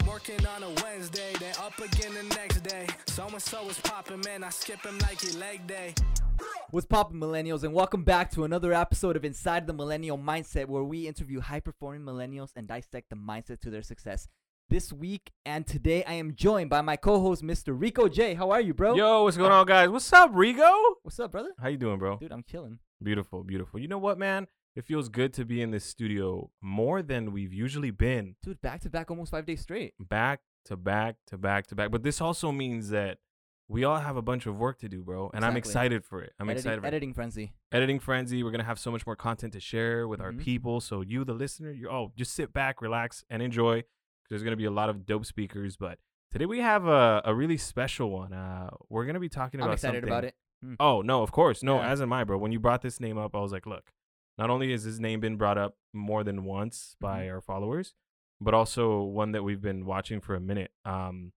I'm working on a Wednesday, then up again the next day. So and so is popping, man. I skip him like he leg day. What's poppin', millennials, and welcome back to another episode of Inside the Millennial Mindset, where we interview high performing millennials and dissect the mindset to their success. This week and today, I am joined by my co-host, Mr. Rico J. How are you, bro? Yo, what's going on, guys? What's up, Rigo? What's up, brother? How you doing, bro? Dude, I'm chilling. Beautiful, beautiful. You know what, man? It feels good to be in this studio more than we've usually been. Dude, back to back, almost five days straight. Back to back to back to back. But this also means that we all have a bunch of work to do, bro. And I'm excited for it. I'm editing, excited for it. editing frenzy. Editing frenzy. We're gonna have so much more content to share with our Mhm. people. So you, the listener, you oh, just sit back, relax, and enjoy. There's gonna be a lot of dope speakers, but today we have a, a really special one. Uh, we're gonna be talking about I'm excited something. about it. Oh no, of course, no. Yeah. As am I, bro. When you brought this name up, I was like, look, not only has his name been brought up more than once by Mm-hmm. our followers, but also one that we've been watching for a minute. Um,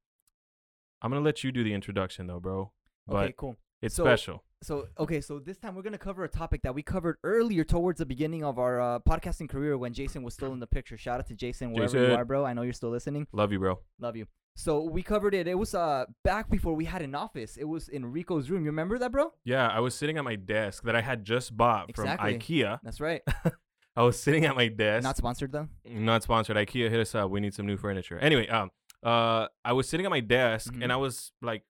I'm gonna let you do the introduction though, bro. But Okay, cool. it's So- special. So, okay, so this time we're going to cover a topic that we covered earlier towards the beginning of our uh, podcasting career when Jason was still in the picture. Shout out to Jason, wherever you are, bro. I know you're still listening. Love you, bro. Love you. So we covered it. It was uh back before we had an office. It was in Rico's room. You remember that, bro? Yeah, I was sitting at my desk that I had just bought Exactly. from IKEA. That's right. I was sitting at my desk. Not sponsored though. not sponsored. IKEA hit us up. We need some new furniture. Anyway, um, uh, I was sitting at my desk Mhm. and I was like,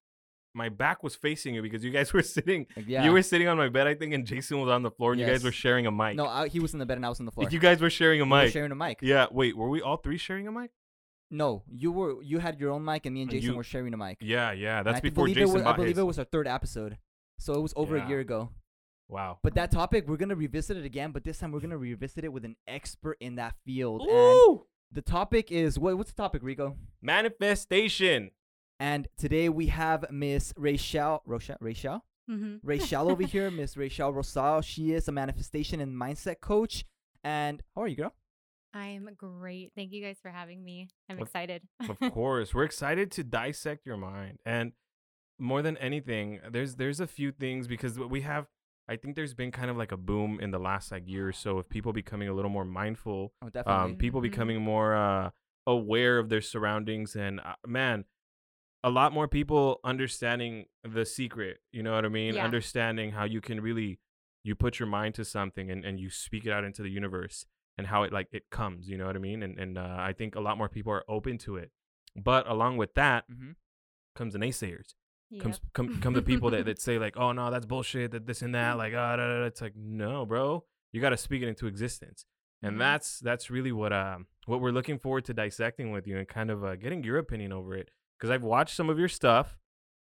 my back was facing you because you guys were sitting. Yeah. You were sitting on my bed, I think, and Jason was on the floor, and you guys were sharing a mic. no, I, he was in the bed and I was on the floor. you guys were sharing a We were mic. sharing a mic. yeah. Wait, were we all three sharing a mic? No, you were. You had your own mic, and me and And Jason you- were sharing a mic. Yeah, yeah. That's I before Jason it was, I believe his. it was our third episode, so it was over Yeah. a year ago. Wow. But that topic, we're gonna revisit it again. But this time, we're gonna revisit it with an expert in that field. And Ooh! the topic is what? What's the topic, Rico? Manifestation. And today we have Miss Rachel, Rochelle, Rachel, Mm-hmm. Rachel over here, Miss Rachel Rosal. She is a manifestation and mindset coach. And how are you, girl? I'm great. Thank you guys for having me. I'm Of- excited. of course we're excited to dissect your mind and more than anything there's there's a few things because we have i think there's been kind of like a boom in the last like year or so of people becoming a little more mindful Oh, definitely. um people Mhm. becoming more uh aware of their surroundings and uh, man a lot more people understanding the secret you know what i mean Yeah. understanding how you can really you put your mind to something and, and you speak it out into the universe and how it like it comes you know what i mean and and uh, i think a lot more people are open to it but along with that mm-hmm. comes the naysayers comes Yep. come come the people that, that say like oh no that's bullshit that this and that like ah, da, da, da." it's like no bro you got to speak it into existence and Mhm. that's that's really what um what we're looking forward to dissecting with you and kind of uh, getting your opinion over it because I've watched some of your stuff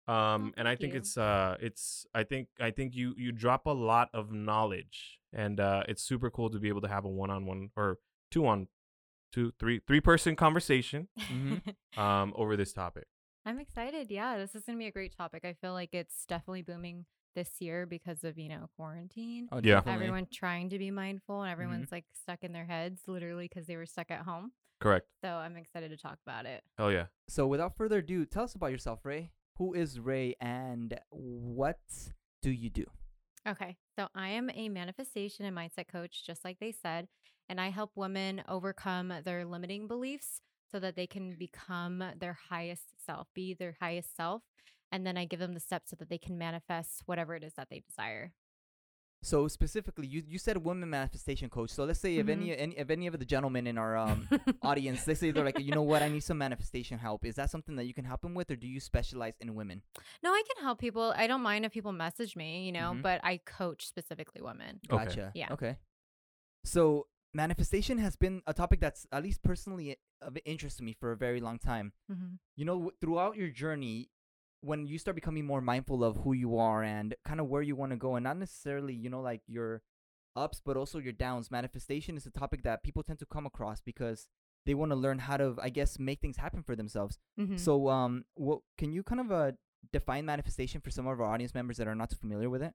um and I think you. it's uh it's I think I think you you drop a lot of knowledge and uh it's super cool to be able to have a one-on-one or two on two three three person conversation Mhm. um over this topic I'm excited. Yeah, this is going to be a great topic. I feel like it's definitely booming this year because of, you know, quarantine. Oh, Yeah. Everyone trying to be mindful and everyone's like stuck in their heads literally because they were stuck at home. Correct So I'm excited to talk about it. hell yeah So without further ado, tell us about yourself, Ray. Who is Ray, and what do you do? Okay. So I am a manifestation and mindset coach, just like they said, and I help women overcome their limiting beliefs so that they can become their highest self, be their highest self. And then I give them the steps so that they can manifest whatever it is that they desire. So specifically, you, you said women manifestation coach. So let's say if any, any if any of the gentlemen in our um audience, they say they're like, you know what, I need some manifestation help. Is that something that you can help them with, or do you specialize in women? no, I can help people. I don't mind if people message me, you know, Mhm. but I coach specifically women. Okay. Gotcha. Yeah. Okay. So manifestation has been a topic that's at least personally of interest to me for a very long time. Mm-hmm. You know, throughout your journey, when you start becoming more mindful of who you are and kind of where you want to go, and not necessarily, you know, like your ups, but also your downs, manifestation is a topic that people tend to come across because they want to learn how to, I guess, make things happen for themselves. Mm-hmm. So, um, what can you kind of uh define manifestation for some of our audience members that are not too familiar with it?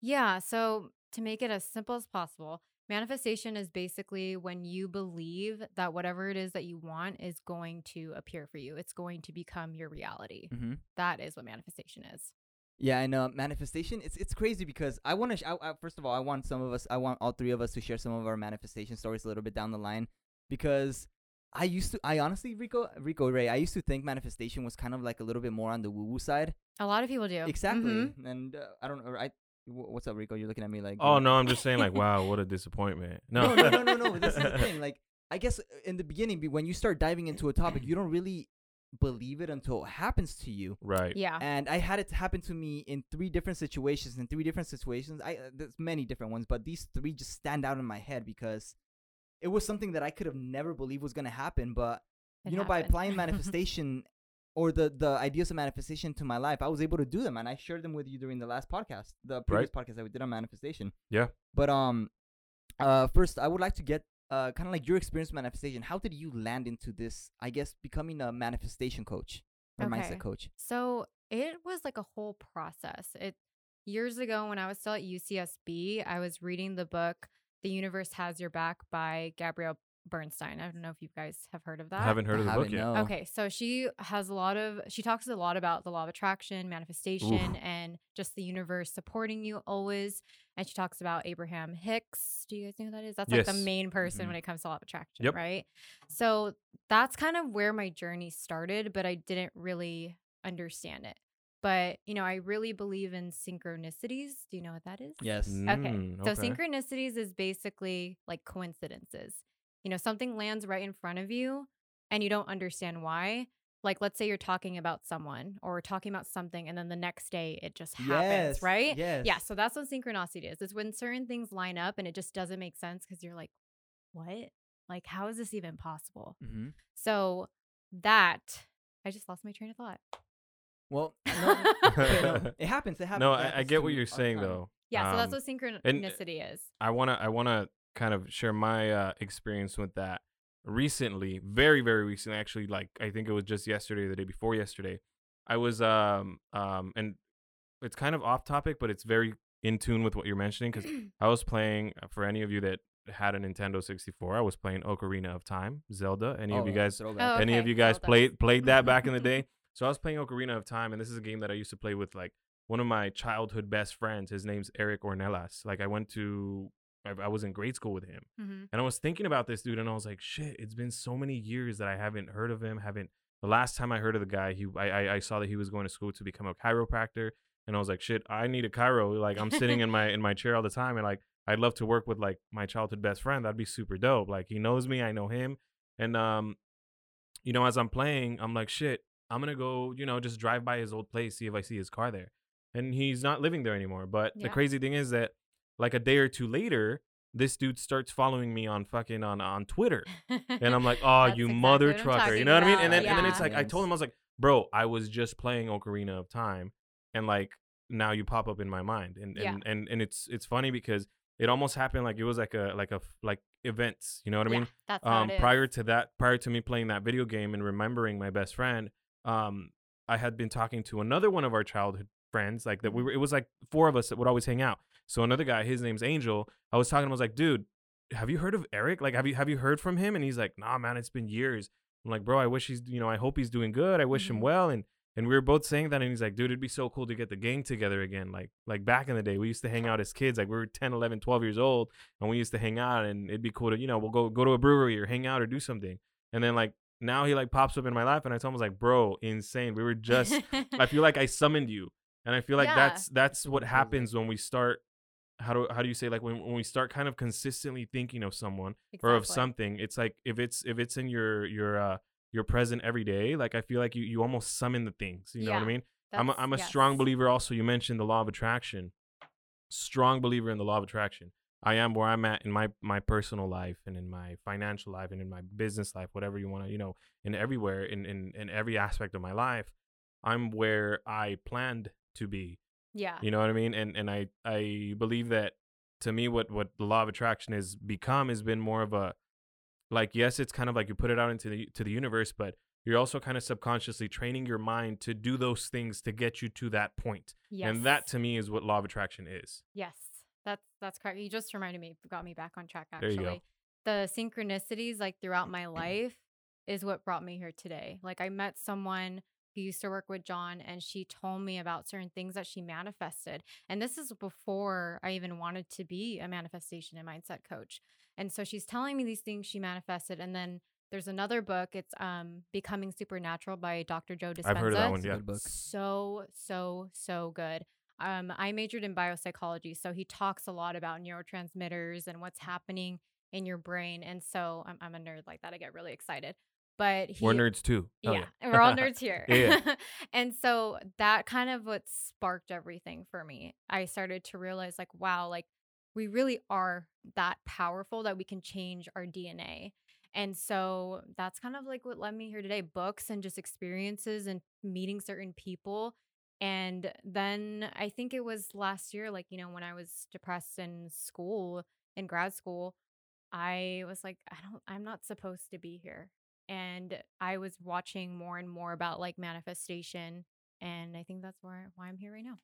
Yeah. So, to make it as simple as possible, manifestation is basically when you believe that whatever it is that you want is going to appear for you, it's going to become your reality. Mm-hmm. That is what manifestation is. Yeah, and uh, manifestation. It's it's crazy because I want to. Sh- I, I, first of all, I want some of us. I want all three of us to share some of our manifestation stories a little bit down the line, because I used to. I honestly, Rico, Rico Ray. I used to think manifestation was kind of like a little bit more on the woo woo side. A lot of people do. Exactly. Mhm. And uh, I don't know. I. wh- What's up, Rico? You're looking at me like. Oh no, I'm just saying like, wow, what a disappointment. No, no, no, no, no, no. This is the thing. Like, I guess uh, in the beginning, when you start diving into a topic, you don't really believe it until it happens to you. Right. Yeah. And I had it happen to me in three different situations. In three different situations, I uh, there's many different ones, but these three just stand out in my head because it was something that I could have never believed was gonna happen. But It you know, by applying manifestation or the the ideas of manifestation to my life, I was able to do them, and I shared them with you during the last podcast, the previous podcast that we did on manifestation. Yeah. But um, uh, first I would like to get uh kind of like your experience with manifestation. How did you land into this? I guess becoming a manifestation coach or Okay. mindset coach. So it was like a whole process. It years ago when I was still at UCSB, I was reading the book "The Universe Has Your Back" by Gabrielle Bernstein. I don't know if you guys have heard of that. I haven't heard of the book yet. no. Okay, so she has a lot of she talks a lot about the law of attraction, manifestation, and just the universe supporting you always. And she talks about Abraham Hicks. Do you guys know who that is? That's like the main person Mhm. when it comes to law of attraction, Yep. right? So that's kind of where my journey started, but I didn't really understand it. But you know, I really believe in synchronicities. Do you know what that is? Yes. Mm, Okay. So okay. synchronicities is basically like coincidences. You know, something lands right in front of you and you don't understand why. Like let's say you're talking about someone or talking about something and then the next day it just happens, Yes, right? Yes. Yeah, so that's what synchronicity is. It's when certain things line up and it just doesn't make sense because you're like, what? Like, how is this even possible? Mm-hmm. So that I just lost my train of thought. Well, no, no, it happens. It happens. No, I, I get what you're saying though. Yeah, so that's Um, what synchronicity is. I wanna I wanna kind of share my uh, experience with that recently, very very recently. Actually, like I think it was just yesterday, or the day before yesterday. I was um um and it's kind of off topic, but it's very in tune with what you're mentioning because I was playing uh, for any of you that had a Nintendo 64. I was playing Ocarina of Time, Zelda. Any of Oh, you guys a throwback. Oh, any of you guys Zelda. played played that back in the day? So I was playing Ocarina of Time, and this is a game that I used to play with like one of my childhood best friends. His name's Eric Ornelas. Like I went to, I, I was in grade school with him, Mhm. and I was thinking about this dude, and I was like, shit, it's been so many years that I haven't heard of him. Haven't the last time I heard of the guy, he I I, I saw that he was going to school to become a chiropractor, and I was like, shit, I need a chiro. Like I'm sitting in my in my chair all the time, and like I'd love to work with like my childhood best friend. That'd be super dope. Like he knows me, I know him, and um, you know, as I'm playing, I'm like, shit, I'm gonna go, you know, just drive by his old place, see if I see his car there. And he's not living there anymore. But the crazy thing is that like a day or two later, this dude starts following me on fucking on on Twitter. And I'm like, oh, you exactly mother trucker. You know what I mean? And then and then it's yeah. like I told him, I was like, bro, I was just playing Ocarina of Time and like now you pop up in my mind. And Yeah. and, and and it's it's funny because it almost happened like it was like a like a like events, you know what I mean? Yeah, that's um prior to that prior to me playing that video game and remembering my best friend um i had been talking to another one of our childhood friends like that we Mhm. were it was like four of us that would always hang out so another guy his name's angel i was talking i was like dude have you heard of eric? Like have you have you heard from him? And he's like nah man it's been years. I'm like bro i wish he's you know i hope he's doing good i wish him Mhm. well and and we were both saying that and he's like dude it'd be so cool to get the gang together again like like back in the day we used to hang out as kids like we were 10 11 12 years old and we used to hang out and it'd be cool to you know we'll go go to a brewery or hang out or do something. And then like now he like pops up in my life and i told him I was like bro insane we were just i feel like i summoned you. And i feel like Yeah. that's that's what happens when we start how do how do you say like when, when we start kind of consistently thinking of someone or of something it's like if it's if it's in your your uh your present every day like i feel like you you almost summon the things you know what i Yeah, mean? I'm a, I'm a strong believer also you mentioned the law of attraction. Strong believer in the law of attraction. I am where i'm at in my my personal life and in my financial life and in my business life whatever you want to you know in everywhere in, in in every aspect of my life i'm where i planned to be Yeah. you know what I mean? And and I I believe that to me what what the law of attraction has become has been more of a like yes, it's kind of like you put it out into the to the universe, but you're also kind of subconsciously training your mind to do those things to get you to that point. Yes. And that to me is what law of attraction is. Yes, that's that's correct. You just reminded me, got me back on track. Actually, the synchronicities like throughout my life is what brought me here today. Like I met someone who used to work with John, and she told me about certain things that she manifested. And this is before I even wanted to be a manifestation and mindset coach. And so she's telling me these things she manifested, and then there's another book. It's um Becoming Supernatural by Dr. Joe Dispenza. I've heard of that one. Yeah. good book. So so so good. Um, I majored in biopsychology, so he talks a lot about neurotransmitters and what's happening in your brain. And so I'm, I'm a nerd like that. I get really excited. But he, We're nerds too. Oh, yeah, yeah, we're all nerds here. Yeah. and so that kind of what sparked everything for me. I started to realize like, wow, like we really are that powerful that we can change our DNA. And so that's kind of like what led me here today books and just experiences and meeting certain people. And then I think it was last year, like, you know, when I was depressed in school, in grad school, I was like, I don't, I'm not supposed to be here. And I was watching more and more about like manifestation. And I think that's where why I'm here right now.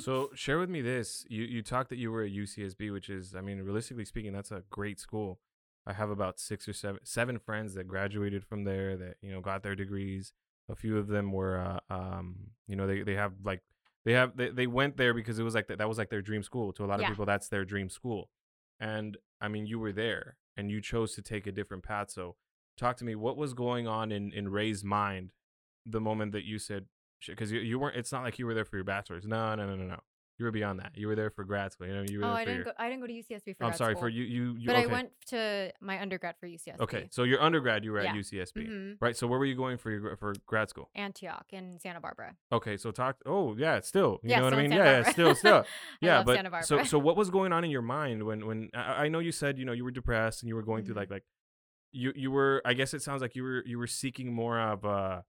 so share with me this. You you talked that you were at UCSB, which is, I mean, realistically speaking, that's a great school. I have about six or seven seven friends that graduated from there that you know got their degrees. A few of them were, uh, um, you know, they they have like they have they, they went there because it was like that, that was like their dream school. To a lot of Yeah. people, that's their dream school. And I mean, you were there and you chose to take a different path. So talk to me. What was going on in in Ray's mind the moment that you said because you, you weren't it's not like you were there for your bachelor's no no no no no you were beyond that you were there for grad school you know you were oh, i didn't your, go i didn't go to ucsb for i'm grad sorry school, for you you, you But okay. I went to my undergrad for UCSB. okay so your undergrad you were Yeah. at ucsb Mhm. right so where were you going for your for grad school Antioch in Santa Barbara. okay so talk oh yeah still you yeah, know what i mean yeah, yeah still still yeah but Santa Barbara. so so what was going on in your mind when when I, I know you said you know you were depressed and you were going through Mhm. like like you you were i guess it sounds like you were you were seeking more of uh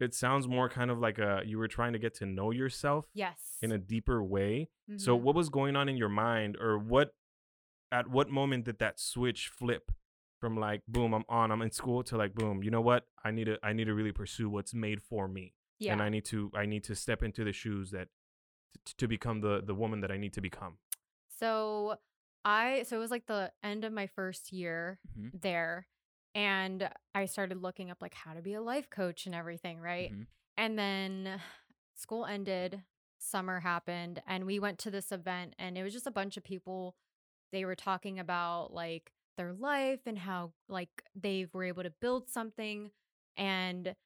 it sounds more kind of like a you were trying to get to know yourself yes. in a deeper way so Mhm. what was going on in your mind or what at what moment did that switch flip from like boom i'm on i'm in school to like boom you know what i need to i need to really pursue what's made for me yeah. and i need to i need to step into the shoes that t- to become the the woman that i need to become So I so it was like the end of my first year Mhm. there and I started looking up like how to be a life coach and everything, right? Mhm. And then school ended, summer happened and we went to this event and it was just a bunch of people they were talking about like their life and how like they were able to build something and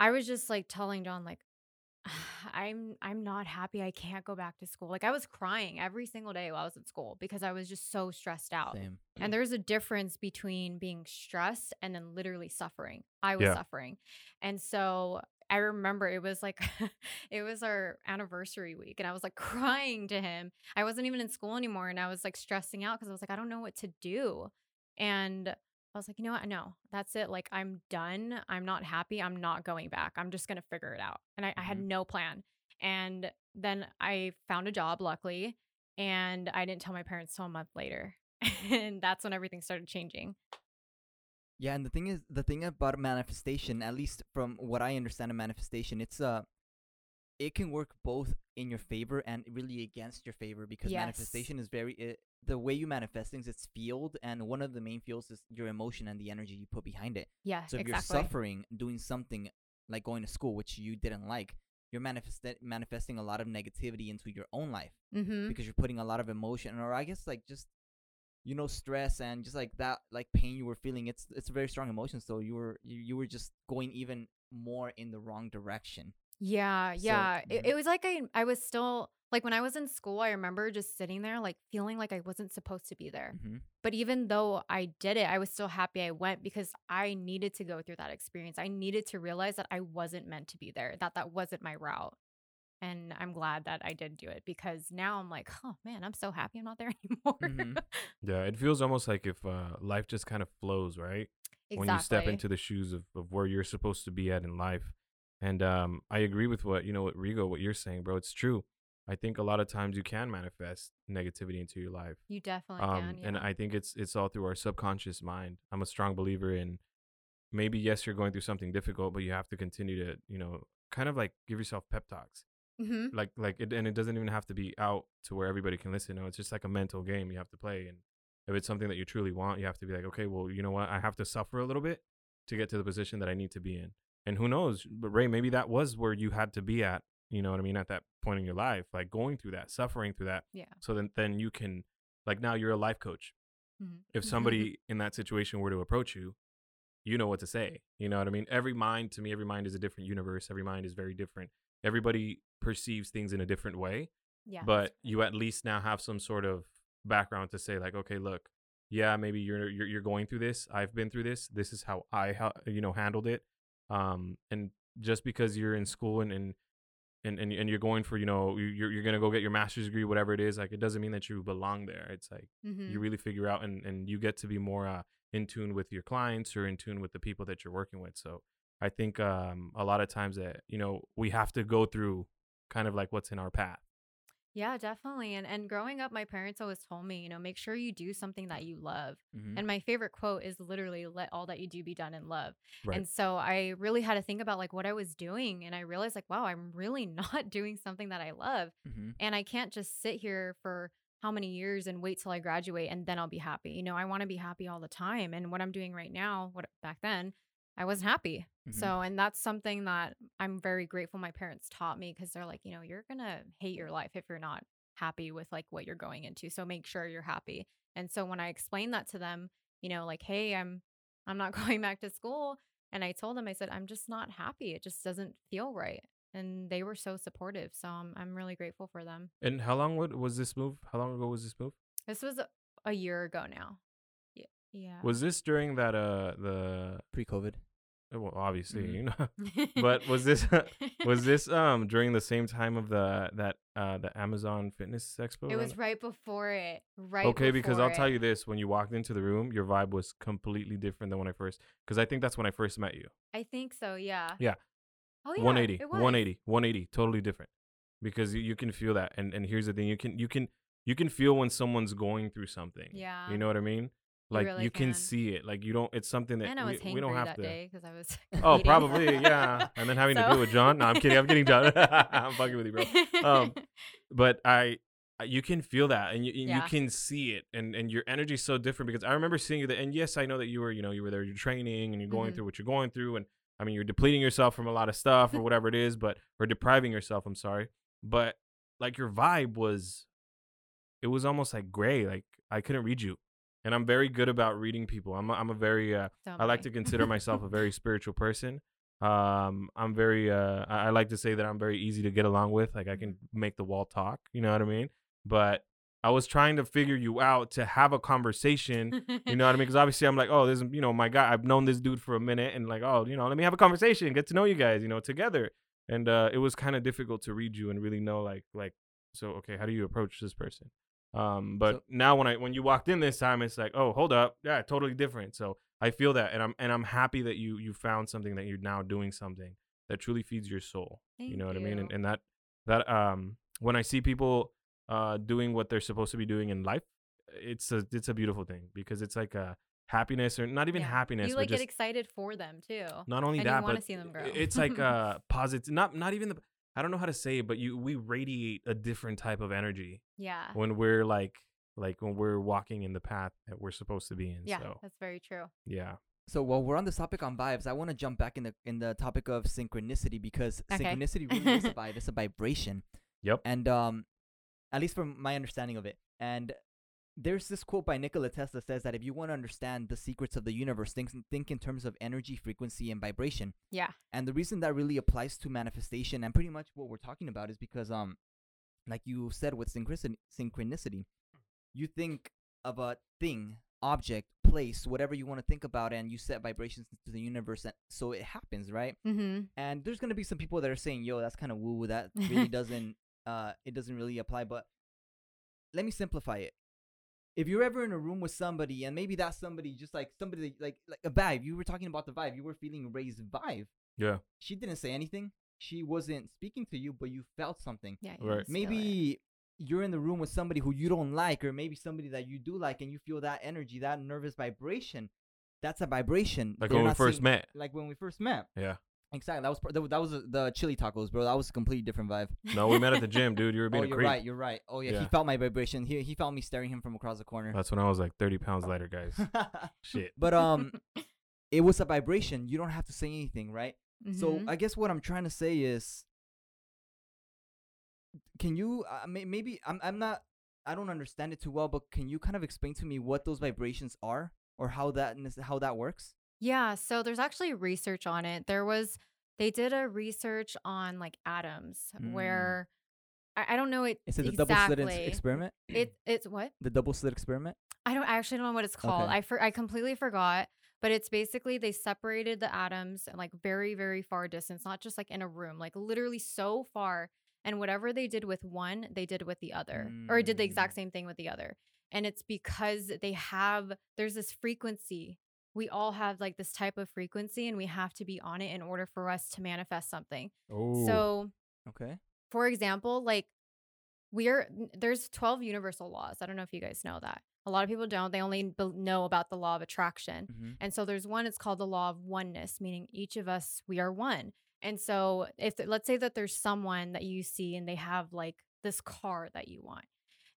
I was just like telling John like I'm I'm not happy I can't go back to school. Like I was crying every single day while I was at school because I was just so stressed out. Same. And mm-hmm. there's a difference between being stressed and then literally suffering. I was Yeah. suffering. And so I remember it was like it was our anniversary week and I was like crying to him. I wasn't even in school anymore and I was like stressing out because I was like I don't know what to do. And I was like, you know what? No, that's it. Like, I'm done. I'm not happy. I'm not going back. I'm just going to figure it out. And I, I had Mhm. no plan. And then I found a job, luckily, and I didn't tell my parents till a month later. and that's when everything started changing. Yeah, and the thing is, the thing about manifestation, at least from what I understand of manifestation, it's uh, it can work both in your favor and really against your favor because Yes. manifestation is very it, the way you manifest things. It's field, and one of the main fields is your emotion and the energy you put behind it. Yeah, So if exactly. you're suffering doing something like going to school, which you didn't like, you're manifest manifesting a lot of negativity into your own life mm-hmm. because you're putting a lot of emotion, or I guess like just you know stress and just like that like pain you were feeling. It's it's a very strong emotion. So you were you, you were just going even more in the wrong direction. Yeah, So- yeah. It, Mhm. it was like I I was still like when I was in school, I remember just sitting there like feeling like I wasn't supposed to be there. Mm-hmm. But even though I did it, I was still happy I went because I needed to go through that experience. I needed to realize that I wasn't meant to be there, that that wasn't my route. And I'm glad that I did do it because now I'm like, oh man, I'm so happy I'm not there anymore. Mhm. yeah it feels almost like if uh life just kind of flows right when you step into the shoes of, of where you're supposed to be at in life. And um, I agree with what you know, what Rigo, what you're saying, bro. It's true. I think a lot of times you can manifest negativity into your life. You definitely Um, can. Yeah. and I think it's it's all through our subconscious mind. I'm a strong believer in maybe yes, you're going through something difficult, but you have to continue to you know kind of like give yourself pep talks. hmm Like like it, and it doesn't even have to be out to where everybody can listen. No, it's just like a mental game you have to play. And if it's something that you truly want, you have to be like, okay, well, you know what? I have to suffer a little bit to get to the position that I need to be in. And who knows, but Ray, maybe that was where you had to be at. You know what I mean? At that point in your life, like going through that, suffering through that. Yeah. So then, then you can, like now you're a life coach. Mhm. If somebody in that situation were to approach you, you know what to say. You know what I mean? Every mind to me, every mind is a different universe. Every mind is very different. Everybody perceives things in a different way. Yeah. but you at least now have some sort of background to say like okay look yeah maybe you're you're, you're going through this i've been through this this is how i ha- you know handled it um and just because you're in school and and and, and, and you're going for you know you- you're, you're gonna go get your master's degree whatever it is like it doesn't mean that you belong there. It's like Mhm. you really figure out and, and you get to be more uh, in tune with your clients or in tune with the people that you're working with. So i think um, a lot of times that you know we have to go through kind of like what's in our path Yeah, definitely. And and growing up, my parents always told me, you know, make sure you do something that you love. Mhm. And my favorite quote is literally let all that you do be done in love. Right. And so I really had to think about like what I was doing and I realized like wow, I'm really not doing something that I love. Mhm. And I can't just sit here for how many years and wait till I graduate and then I'll be happy. You know, I want to be happy all the time. And what I'm doing right now, what back then, I wasn't happy. Mhm. So, and that's something that I'm very grateful my parents taught me because they're like, you know, you're going to hate your life if you're not happy with like what you're going into. So make sure you're happy. And so when I explained that to them, you know, like, hey, I'm I'm not going back to school. And I told them, I said, I'm just not happy. It just doesn't feel right. And they were so supportive. So I'm I'm really grateful for them. And how long would, was this move? How long ago was this move? This was a year ago now. Yeah. Yeah. Was this during that uh the Pre-COVID. uh, well obviously Mhm. you know but was this was this um during the same time of the that uh the Amazon Fitness Expo? It run? was right before it. Right. okay because I'll before tell you this: when you walked into the room, your vibe was completely different than when I first. Because I think that's when I first met you. I think so. Yeah. Yeah. Oh yeah. 180, 180, 180, totally different. Because you, you can feel that, and and here's the thing: you can you can you can feel when someone's going through something. Yeah. You know what I mean? Like really you can can. see it. Like you don't. It's something that And I was we, we don't have that to. day because I was. Oh, eating. probably, yeah. And then having to So- deal with John. No, I'm kidding. I'm getting John. I'm fucking with you, bro. Um, But I, you can feel that, and you and you can see it, and and your energy is so different because I remember seeing you there. And yes, I know that you were, you know, you were there, you're training, and you're going Mhm. through what you're going through, and I mean, you're depleting yourself from a lot of stuff or whatever it is, but or depriving yourself. I'm sorry, but like your vibe was, it was almost like gray. Like I couldn't read you. And I'm very good about reading people. I'm a, I'm a very uh, I like to consider myself a very spiritual person. Um, I'm very uh, I, I like to say that I'm very easy to get along with. Like I can make the wall talk. You know what I mean? But I was trying to figure you out to have a conversation. You know what I mean? Because obviously I'm like, oh, this is you know my guy. I've known this dude for a minute, and like, oh, you know, let me have a conversation, get to know you guys, you know, together. And uh, it was kind of difficult to read you and really know like like so okay, how do you approach this person? Um, but So- now when I when you walked in this time, it's like, oh, hold up, yeah, totally different. So I feel that, and I'm and I'm happy that you you found something that you're now doing something that truly feeds your soul. you know what I mean? And, and that that um when I see people uh doing what they're supposed to be doing in life, it's a it's a beautiful thing because it's like a happiness or not even Yeah. happiness, You like get excited for them too. not only and you that, but see them grow. it's like uh positive. Not not even the. I don't know how to say it, but you we radiate a different type of energy Yeah. when we're like like when we're walking in the path that we're supposed to be in. Yeah, So that's very true. yeah. So while we're on this topic on vibes, I want to jump back in the in the topic of synchronicity because Okay. synchronicity really is a vibe. It's a vibration. Yep. And um, at least from my understanding of it, and there's this quote by Nikola Tesla says that if you want to understand the secrets of the universe, think think in terms of energy, frequency, and vibration. Yeah. And the reason that really applies to manifestation and pretty much what we're talking about is because um, like you said with synchronicity, synchronicity, you think of a thing, object, place, whatever you want to think about, and you set vibrations into the universe, and so it happens, right? Mm-hmm. And there's gonna be some people that are saying, "Yo, that's kind of woo woo. That really doesn't, uh, it doesn't really apply." But let me simplify it. If you're ever in a room with somebody, and maybe that somebody just like somebody that- like like a vibe, you were talking about the vibe, you were feeling Ray's vibe. Yeah. She didn't say anything. She wasn't speaking to you, but you felt something. Yeah. Right. just feel it. Maybe you're in the room with somebody who you don't like, or maybe somebody that you do like, and you feel that energy, that nervous vibration. That's a vibration. Like They're when we first saying- met. Like when we first met. Yeah. Exactly. That was that was- that was the- the chili tacos, bro. That was a completely different vibe. No, we met at the gym, dude. You were being oh, a you're creep. right. You're right. Oh yeah, he felt my vibration. He he felt me staring him from across the corner. That's when I was like 30 pounds lighter, guys. Shit. but um, it was a vibration. You don't have to say anything, right? So Mhm. I guess what I'm trying to say is, can you uh, may- maybe I'm I'm not I don't understand it too well, but can you kind of explain to me what those vibrations are or how that nes- how that works? Yeah, so there's actually research on it. There was they did a research on like atoms Mm. where I, I don't know it Is it the double slit experiment? It it's what? The double slit experiment? I don't I actually don't know what it's called. Okay. I for, I completely forgot. But it's basically they separated the atoms like very very far distance, not just like in a room, like literally so far. And whatever they did with one, they did with the other, or did the Mm. exact same thing with the other. And it's because they have there's this frequency. We all have like this type of frequency, and we have to be on it in order for us to manifest something. Oh, So Okay. for example, like we're there's 12 universal laws. I don't know if you guys know that. A lot of people don't. They only be- know about the law of attraction. hmm And so there's one it's called the law of oneness, meaning each of us we are one. And so if let's say that there's someone that you see and they have like this car that you want.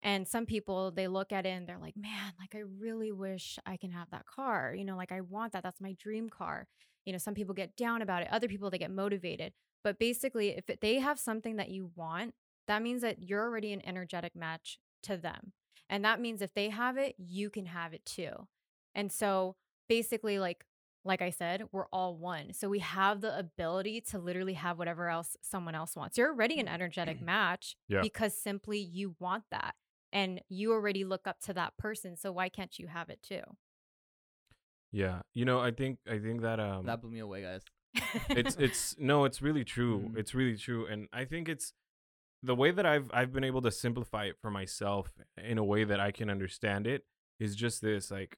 And some people they look at it and they're like, "Man, like I really wish I can have that car. You know, like I want that. That's my dream car." You know, some people get down about it. Other people they get motivated. But basically, if they have something that you want, that means that you're already an energetic match to them. And that means if they have it, you can have it too. And so basically like like I said, we're all one. So we have the ability to literally have whatever else someone else wants. You're already an mm. energetic match Yeah. because simply you want that. And you already look up to that person. So why can't you have it too? yeah. You know, I think I think that um, That blew me away, guys. it's it's no, it's really true. Mhm. It's really true, and I think it's the way that I've I've been able to simplify it for myself in a way that I can understand it is just this like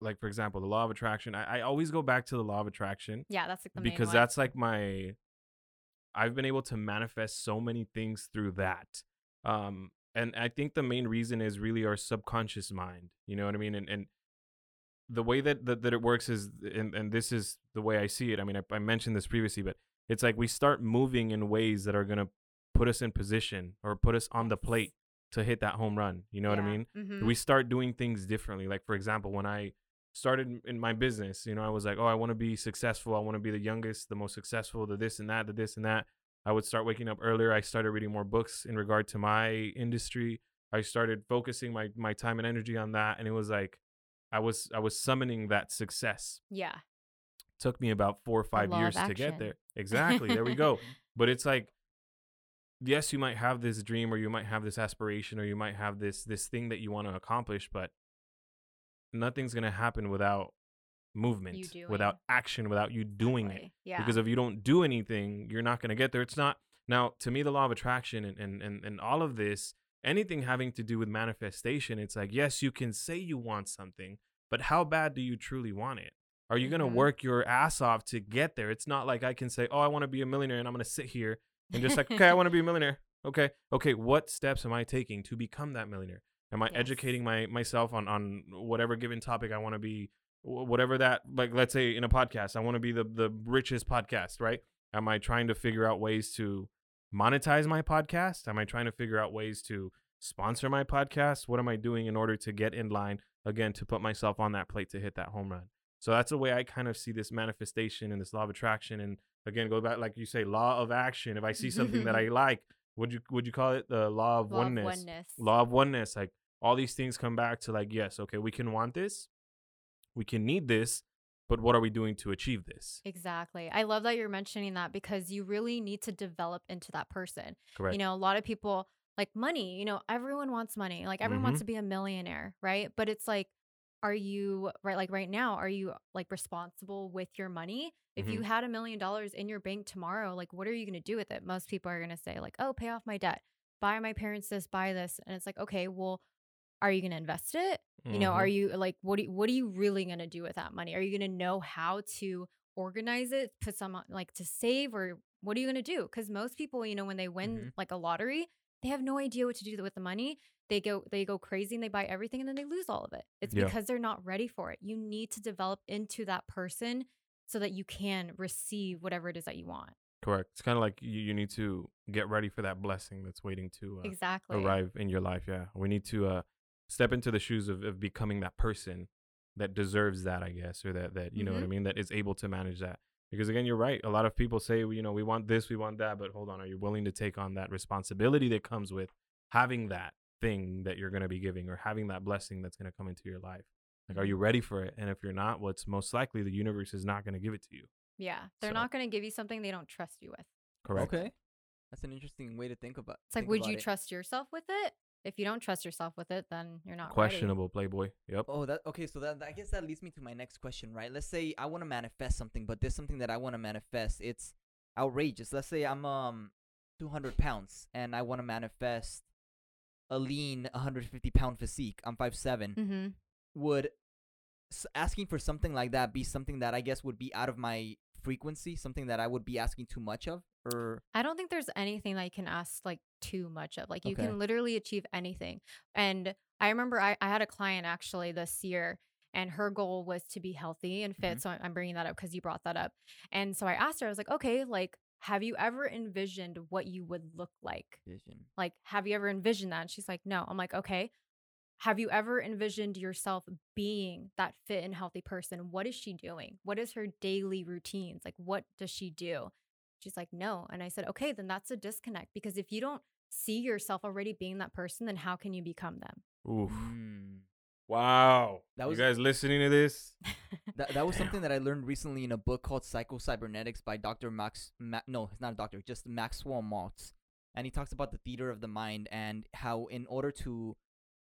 like for example the law of attraction I, I always go back to the law of attraction yeah, that's like the main because one. that's like my I've been able to manifest so many things through that. Um and I think the main reason is really our subconscious mind. You know what I mean? And and the way that that, that it works is and, and this is the way I see it. I mean, I, I mentioned this previously, but it's like we start moving in ways that are gonna put us in position or put us on the plate to hit that home run. You know what I mean? hmm we start doing things differently. Like for example, when I started in my business, you know, I was like, oh, I want to be successful. I want to be the youngest, the most successful, the this and that, the this and that. I would start waking up earlier. I started reading more books in regard to my industry. I started focusing my my time and energy on that, and it was like I was I was summoning that success. Yeah. took me about four or five years to get there. Exactly. There we go. But it's like, yes, you might have this dream, or you might have this aspiration, or you might have this this thing that you want to accomplish, but nothing's gonna happen without movement, without action, without you doing it. Yeah. Because if you don't do anything, you're not gonna get there. It's not now to me the law of attraction and and and, and all of this. Anything having to do with manifestation, it's like yes, you can say you want something, but how bad do you truly want it? Are you gonna Mhm. work your ass off to get there? It's not like I can say, "Oh, I want to be a millionaire," and I'm gonna sit here and just like, "Okay, I want to be a millionaire." Okay, okay. What steps am I taking to become that millionaire? Am I Yes. educating my myself on on whatever given topic I want to be, whatever that like? Let's say in a podcast, I want to be the the richest podcast, right? Am I trying to figure out ways to monetize my podcast? Am I trying to figure out ways to sponsor my podcast? What am I doing in order to get in line again to put myself on that plate to hit that home run? So that's the way I kind of see this manifestation and this law of attraction. And again, go back like you say, law of action. If I see something that I like, would you would you call it the law of Law of oneness? oneness. Law of oneness. Like all these things come back to like, yes, okay, we can want this, we can need this, but what are we doing to achieve this? Exactly. I love that you're mentioning that because you really need to develop into that person. Correct. You know, a lot of people like money, you know, everyone wants money. Like everyone Mhm. wants to be a millionaire, right? But it's like are you right like right now are you like responsible with your money? If you had a million dollars in your bank tomorrow, like what are you going to do with it? Most people are going to say like, "Oh, pay off my debt. Buy my parents this, buy this." And it's like, "Okay, well, are you going to invest it? You know, are you like what do you, what are you really going to do with that money? Are you going to know how to organize it, put some like to save or what are you going to do? Cuz most people, you know, when they win Mhm. like a lottery, they have no idea what to do with the money. They go they go crazy and they buy everything and then they lose all of it. It's Yeah. because they're not ready for it. You need to develop into that person so that you can receive whatever it is that you want. Correct. It's kind of like you, you need to get ready for that blessing that's waiting to uh, exactly. arrive in your life. Yeah, we need to uh, step into the shoes of, of becoming that person that deserves that, I guess, or that that you know what I Mhm. mean, that is able to manage that. Because again, you're right. A lot of people say, you know, we want this, we want that, but hold on, are you willing to take on that responsibility that comes with having that thing that you're going to be giving or having that blessing that's going to come into your life? Like, are you ready for it? And if you're not, well, it's most likely the universe is not going to give it to you. Yeah. They're So- not going to give you something they don't trust you with. Correct. Okay. That's an interesting way to think about. It. It's like, would you it. trust yourself with it? If you don't trust yourself with it, then you're not ready. Questionable Playboy. Yep. Oh, that okay. So that I guess that leads me to my next question, right? Let's say I want to manifest something, but there's something that I want to manifest. It's outrageous. Let's say I'm um 200 pounds and I want to manifest a lean 150 pound physique. I'm 5'7". Mm-hmm. Would asking for something like that be something that I guess would be out of my frequency? Something that I would be asking too much of, or I don't think there's anything that you can ask like too much of. Like you Okay. can literally achieve anything. And I remember I, I had a client actually this year and her goal was to be healthy and fit. Mhm. So I'm bringing that up because you brought that up. And so I asked her, I was like, okay, like, have you ever envisioned what you would look like? vision? Like, have you ever envisioned that? And she's like, no. I'm like, okay. Have you ever envisioned yourself being that fit and healthy person? What is she doing? What is her daily routines? Like, what does she do? She's like, no. And I said, okay, then that's a disconnect because if you don't see yourself already being that person, then how can you become them? Oof. Mm. Wow. That was- you guys listening to this? That, that was Damn. something that I learned recently in a book called Psycho Cybernetics by Dr. Max. Ma- no, he's not a doctor, just Maxwell Maltz. And he talks about the theater of the mind and how, in order to,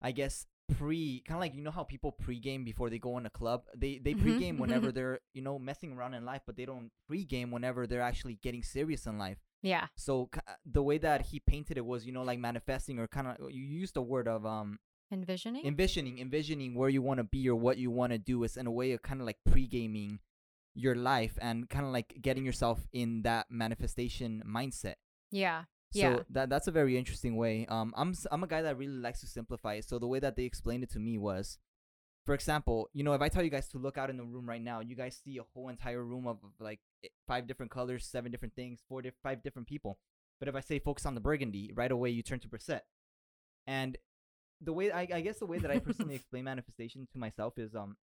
I guess, pre, kind of like you know how people pregame before they go in a club. They they Mhm, pregame whenever mhm. they're you know messing around in life, but they don't pregame whenever they're actually getting serious in life. yeah. So the way that he painted it was, you know, like manifesting or kind of you used the word of um Envisioning? envisioning envisioning where you want to be or what you want to do is in a way of kind of like pre-gaming your life and kind of like getting yourself in that manifestation mindset yeah. So that that's a very interesting way um i'm i'm a guy that really likes to simplify it so the way that they explained it to me was for example you know if i tell you guys to look out in the room right now you guys see a whole entire room of of, like five different colors seven different things four diff- five different people but if i say focus on the burgundy right away you turn to Brissette. and the way I, I guess the way that I personally explain manifestation to myself is um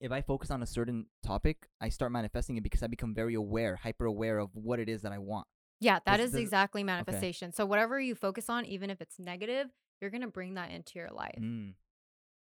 if I focus on a certain topic, I start manifesting it because I become very aware, hyper aware of what it is that I want. Yeah, that is exactly manifestation. So whatever you focus on, even if it's negative, you're going to bring that into your life. Mm.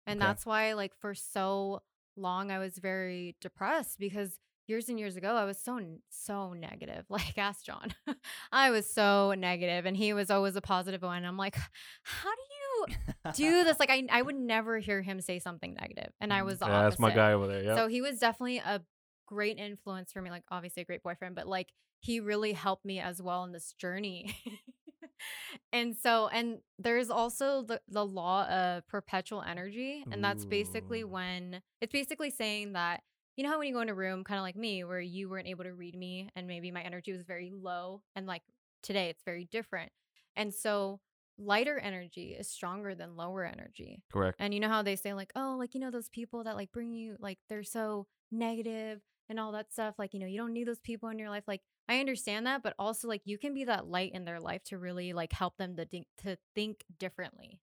And Okay. that's why, like, for so long, I was very depressed because years and years ago, I was so, so negative. Like, ask John. I was so negative, and he was always a positive one. I'm like, how do you do this? Like, I, I would never hear him say something negative, And I Mhm. was the yeah, that's my guy over there. Yeah. So he was definitely a great influence for me. Like, obviously, a great boyfriend, but like, he really helped me as well in this journey. and so, and there's also the, the law of perpetual energy. And that's basically when it's basically saying that, you know, how when you go in a room, kind of like me, where you weren't able to read me and maybe my energy was very low, and like today it's very different. And so, lighter energy is stronger than lower energy. Correct. And you know how they say like, oh, like you know those people that like bring you like they're so negative and all that stuff. Like you know you don't need those people in your life. Like I understand that, but also like you can be that light in their life to really like help them to think to think differently.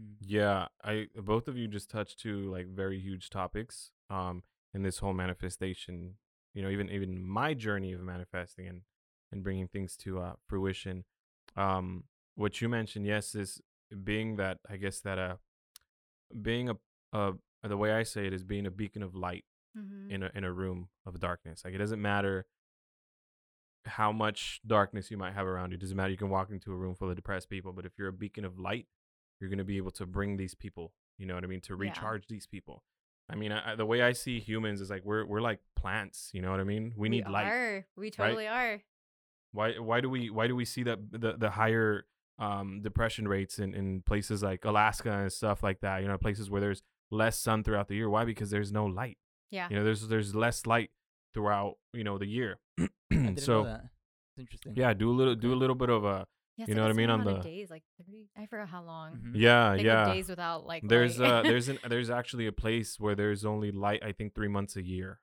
Mm. Yeah, I both of you just touched two like very huge topics um in this whole manifestation. You know, even even my journey of manifesting and and bringing things to uh fruition. Um what you mentioned, yes, is being that I guess that uh being a uh the way I say it is being a beacon of light Mm-hmm. in a in a room of darkness. Like it doesn't matter how much darkness you might have around you. It doesn't matter. You can walk into a room full of depressed people, but if you're a beacon of light, you're going to be able to bring these people. You know what I mean? To Yeah. recharge these people. I mean, I, the way I see humans is like we're we're like plants. You know what I mean? We need light. Are. We totally are. Why why do we why do we see that the the higher um depression rates in in places like Alaska and stuff like that? You know, places where there's less sun throughout the year. Why? Because there's no light. Yeah. You know, there's there's less light throughout you know the year. I didn't so know that. It's interesting. yeah, do a little do a little bit of a Yeah, you it's know what I mean, on the- days like three. I forgot how long. Mhm. yeah Think of yeah. days without like There's light. uh there's an there's actually a place where there's only light I think three months a year.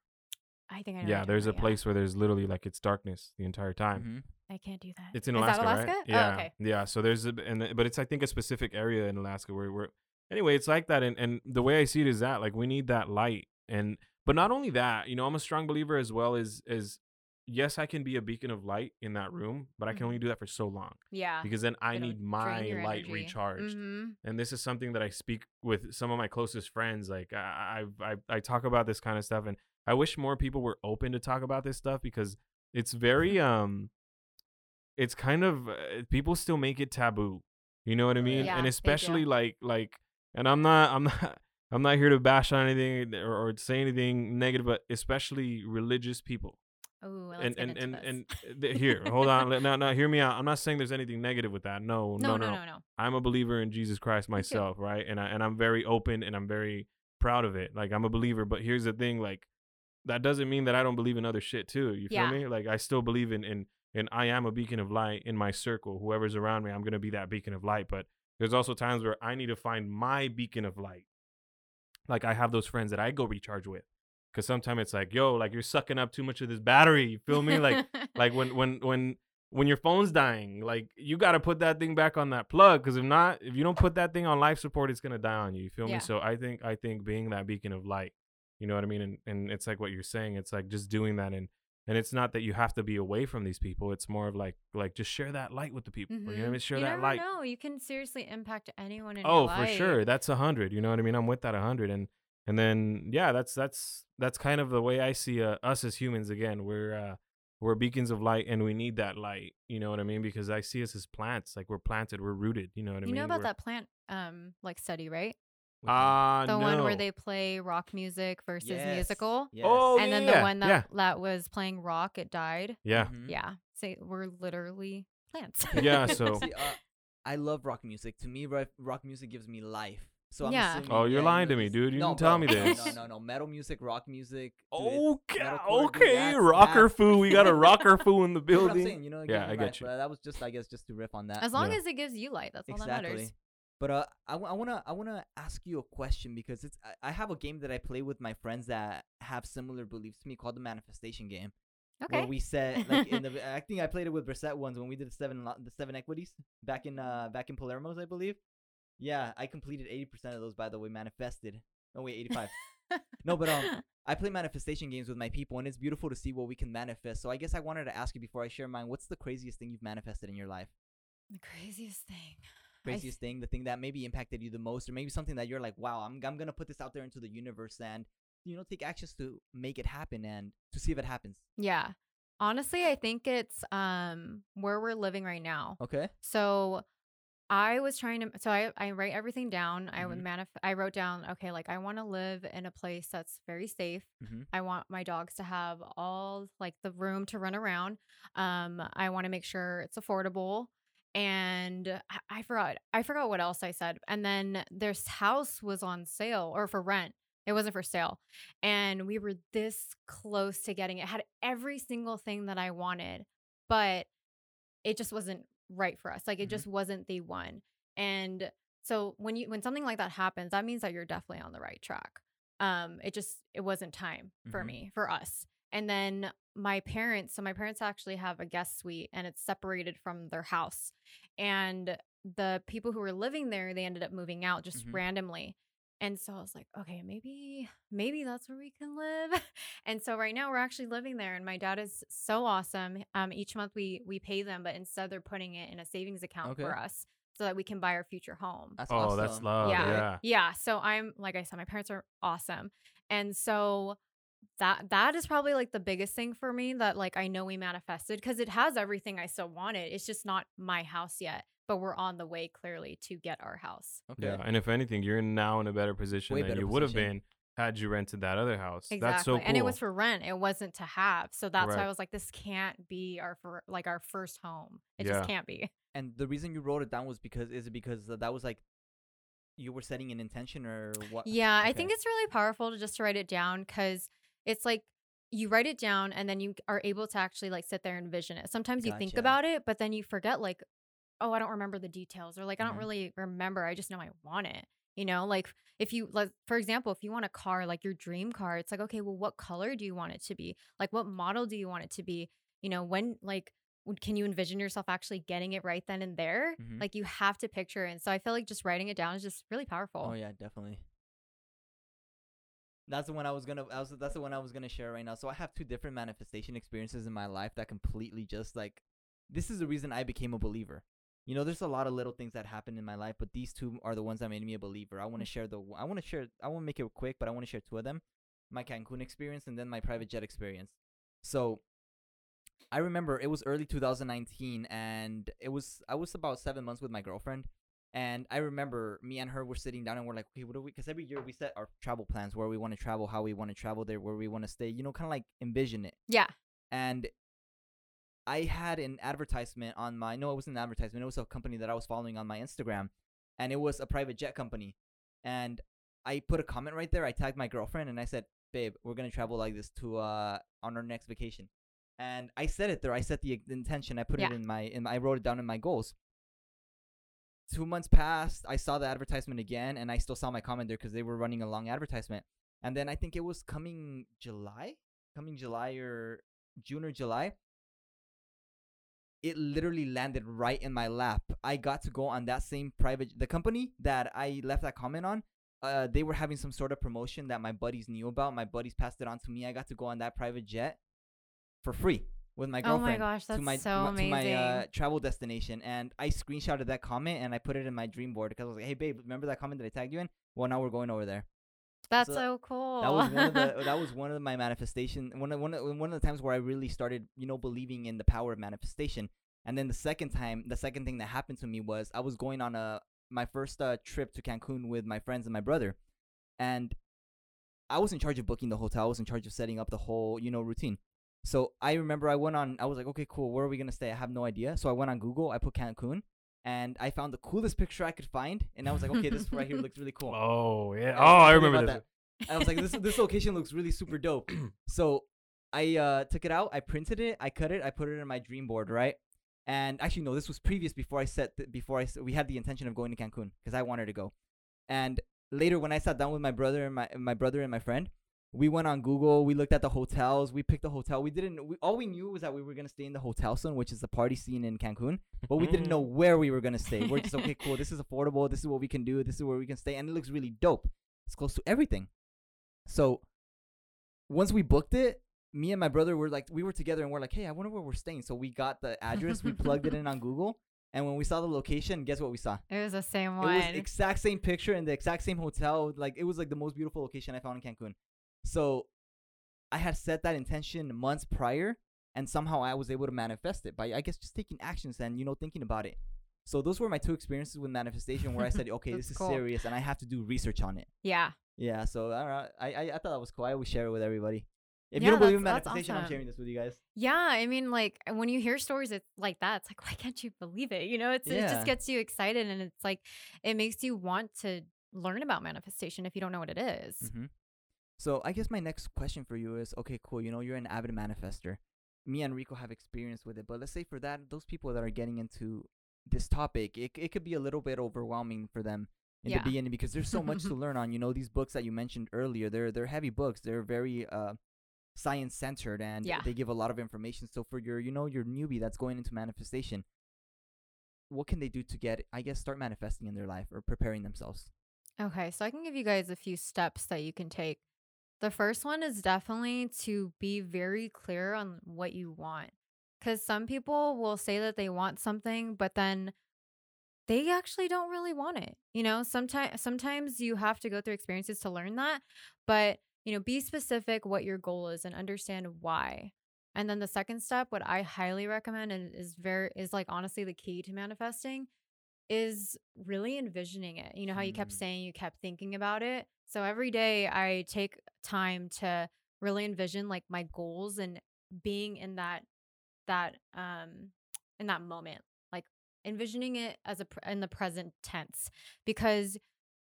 I think I know. Yeah, what there's a you're talking about, place where there's literally like it's darkness the entire time. Mhm. I can't do that. It's in Is Alaska, that Alaska? right? Oh, Yeah, okay. yeah. So there's a and the- but it's I think a specific area in Alaska where where anyway it's like that and and the way I see it is that like we need that light and but not only that you know I'm a strong believer as well as as yes, I can be a beacon of light in that room, but I can Mhm. only do that for so long Yeah. because then I It'll need my light energy. recharged. Mhm. And this is something that I speak with some of my closest friends. Like I, I, I, I talk about this kind of stuff, and I wish more people were open to talk about this stuff because it's very, um, it's kind of uh, people still make it taboo. You know what I Oh, mean? Yeah, and especially like, like, and I'm not, I'm not. I'm not here to bash on anything or, or say anything negative, but especially religious people. Ooh, let's and and and, and th- here hold on now now hear me out. I'm not saying there's anything negative with that. No no, no no, no, no. i'm a believer in jesus christ myself right? And I, and i'm very open and i'm very proud of it. Like i'm a believer but here's the thing like that doesn't mean that i don't believe in other shit too you feel me? Like i still believe in in and i am a beacon of light in my circle. Whoever's around me i'm gonna be that beacon of light but there's also times where i need to find my beacon of light like i have those friends that i go recharge with because sometimes it's like yo like you're sucking up too much of this battery you feel me? Like like when when when when your phone's dying like you got to put that thing back on that plug because if not if you don't put that thing on life support it's gonna die on you you feel Yeah. me so i think i think being that beacon of light you know what i mean? And and it's like what you're saying it's like just doing that and and it's not that you have to be away from these people it's more of like like just share that light with the people you know what i Mhm. mean share you that light know. You can seriously impact anyone in oh for sure that's a hundred you know what i mean i'm with that a hundred and and then yeah that's that's that's kind of the way i see uh, us as humans again we're uh we're beacons of light and we need that light you know what i mean because i see us as plants like we're planted we're rooted you know what i mean. You know about We're- that plant um like study, right? Ah The one where they play rock music versus Yes, musical. yes. Oh, and then yeah, the one that yeah. that was playing rock, it died. yeah Mhm. Yeah. So we're literally plants. Yeah, so- See, uh, I love rock music. To me, rock, rock music gives me life. So I'm Yeah. assuming, Oh, you're yeah, lying to me, dude. You no, didn't tell me No, this. No, no, no. Metal music, rock music. dude, it- okay metalcore, dude, okay that's- rocker that's- foo we got a rocker foo in the That's what I'm building saying, you know, Yeah, gives me I get life, you. But that was just, I guess, just to riff on that. as long Yeah. as it gives you light, that's all that matters. But uh, I, I wanna I wanna ask you a question because it's I, I have a game that I play with my friends that have similar beliefs to me called the manifestation game. Okay. Where we said like in the I think I played it with Brissette once when we did the seven the seven equities back in uh back in Palermo's I believe. Yeah, I completed eighty percent of those by the way manifested. Oh wait, eighty five. no, but um, I play manifestation games with my people, and it's beautiful to see what we can manifest. So I guess I wanted to ask you before I share mine. What's the craziest thing you've manifested in your life? the craziest thing. Craziest thing, the thing that maybe impacted you the most, or maybe something that you're like, wow, I'm I'm gonna put this out there into the universe and you know take actions to make it happen and to see if it happens. Yeah. Honestly, I think it's um where we're living right now. Okay. So I was trying to so I I write everything down. I would Mhm. manif- I wrote down okay, like I want to live in a place that's very safe. Mhm. I want my dogs to have all like the room to run around. Um I want to make sure it's affordable and I, forgot I forgot what else I said. And then this house was on sale or for rent. It wasn't for sale. And we were this close to getting it. it had every single thing that I wanted, but it just wasn't right for us. Like it Mhm. just wasn't the one. And so when you when something like that happens, that means that you're definitely on the right track. Um it just it wasn't time for Mhm. me, for us. And then my parents, so my parents actually have a guest suite and it's separated from their house. And the people who were living there, they ended up moving out just Mhm. randomly. And so I was like, okay, maybe, maybe that's where we can live. And so right now we're actually living there, and my dad is so awesome. Um, each month we we pay them, but instead they're putting it in a savings account for us so that we can buy our future home. That's oh awesome. that's love Yeah. yeah Yeah. So I'm like I said, my parents are awesome. And so that that is probably like the biggest thing for me that like I know we manifested because it has everything I still wanted. It's just not my house yet. But we're on the way clearly to get our house. Okay. Yeah, and if anything, you're now in a better position Way than better you would have position. been had you rented that other house. Exactly. That's so cool. And it was for rent. It wasn't to have. So that's why I Correct. was like, this can't be our fir- like our first home. It Yeah. just can't be. And the reason you wrote it down was because is it because th- that was like you were setting an intention or what? Yeah, I Okay. think it's really powerful to just to write it down because it's like you write it down and then you are able to actually like sit there and envision it. Sometimes you think about it, but then you forget like, oh, I don't remember the details or like I don't Mhm. really remember. I just know I want it. You know, like if you like for example, if you want a car, like your dream car, it's like, okay, well, what color do you want it to be? Like what model do you want it to be? You know, when like can you envision yourself actually getting it right then and there? Mhm. Like you have to picture it. And so I feel like just writing it down is just really powerful. Oh yeah, definitely. That's the one I was gonna. I was, that's the one I was gonna share right now. So I have two different manifestation experiences in my life that completely just like. This is the reason I became a believer. You know, there's a lot of little things that happened in my life, but these two are the ones that made me a believer. I want to mm. share the. I want to share. I want to make it quick, but I want to share two of them: my Cancun experience and then my private jet experience. So, I remember it was early 2019, and it was I was about seven months with my girlfriend, and I remember me and her were sitting down and we're like, okay, what do we? Because every year we set our travel plans, where we want to travel, how we want to travel there, where we want to stay. You know, kind of like envision it. Yeah. And I had an advertisement on my no, it wasn't an advertisement. It was a company that I was following on my Instagram, and it was a private jet company. And I put a comment right there. I tagged my girlfriend and I said, "Babe, we're gonna travel like this to uh on our next vacation." And I said it there. I set the, intention. I put Yeah. it in my in my, I wrote it down in my goals. Two months passed. I saw the advertisement again, and I still saw my comment there because they were running a long advertisement. And then I think it was coming July, coming July or June or July. It literally landed right in my lap. I got to go on that same private the company that I left that comment on. Uh, they were having some sort of promotion that my buddies knew about. My buddies passed it on to me. I got to go on that private jet for free with my Oh my girlfriend gosh, to that's my so my- to my uh, travel destination. And I screenshotted that comment and I put it in my dream board because I was like, "Hey, babe, remember that comment that I tagged you in? Well, now we're going over there." That's so so, cool. That was one of the that was one of my manifestation one of one of, one of the times where I really started you know believing in the power of manifestation. And then the second time, the second thing that happened to me was I was going on a my first uh, trip to Cancun with my friends and my brother, and I was in charge of booking the hotel. I was in charge of setting up the whole you know routine. So I remember I went on. I was like, okay, cool. Where are we gonna stay? I have no idea. So I went on Google. I put Cancun, and I found the coolest picture I could find. And I was like, okay, this right here looks really cool. Oh yeah. I Oh, I you remember this. I was like, this this location looks really super dope. So I uh, took it out, I printed it, I cut it, I put it in my dream board, right? And actually, no, this was previous before I set th- before I we had the intention of going to Cancun because I wanted to go. And later, when I sat down with my brother and my my brother and my friend, we went on Google. We looked at the hotels. We picked a hotel. We didn't. We, all we knew was that we were gonna stay in the hotel zone, which is the party scene in Cancun. But we didn't know mm. where we were gonna stay. We're just okay, cool. This is affordable. This is what we can do. This is where we can stay, and it looks really dope. It's close to everything. So once we booked it, me and my brother were like, we were together and we're like, hey, I wonder where we're staying. So we got the address, we plugged it in on Google, and when we saw the location, guess what we saw? it was the same It one. was exact same picture in the exact same hotel. Like it was like the most beautiful location I found in Cancun. So I had set that intention months prior, and somehow I was able to manifest it by I guess just taking actions and you know thinking about it. So those were my two experiences with manifestation where I said, okay, this is cool. serious, and I have to do research on it. yeah. Yeah, so I, don't know, I I thought that was cool. I always share it with everybody. If Yeah, you don't believe in manifestation, I'm sharing this with you guys. Yeah, I mean, like when you hear stories it's like that, it's like, why can't you believe it? You know, it's it just gets you excited, and it's like it makes you want to learn about manifestation if you don't know what it is. Mm-hmm. So I guess my next question for you is, okay, cool. You know, you're an avid manifester. Me and Rico have experience with it, but let's say for that, those people that are getting into this topic, it it could be a little bit overwhelming for them in Yeah. the beginning because there's so much to learn on. You know, these books that you mentioned earlier, they're they're heavy books. They're very uh science centered and Yeah. they give a lot of information. So for your you know your newbie that's going into manifestation, what can they do to get I guess start manifesting in their life or preparing themselves? Okay, so I can give you guys a few steps that you can take. The first one is definitely to be very clear on what you want. Because some people will say that they want something, but then they actually don't really want it. You know, sometimes sometimes you have to go through experiences to learn that. But, you know, be specific what your goal is and understand why. And then the second step, what I highly recommend and is very is like honestly the key to manifesting is really envisioning it. You know how you kept Mm. saying you kept thinking about it. So every day I take time to really envision like my goals and being in that that um in that moment, like envisioning it as a in the present tense because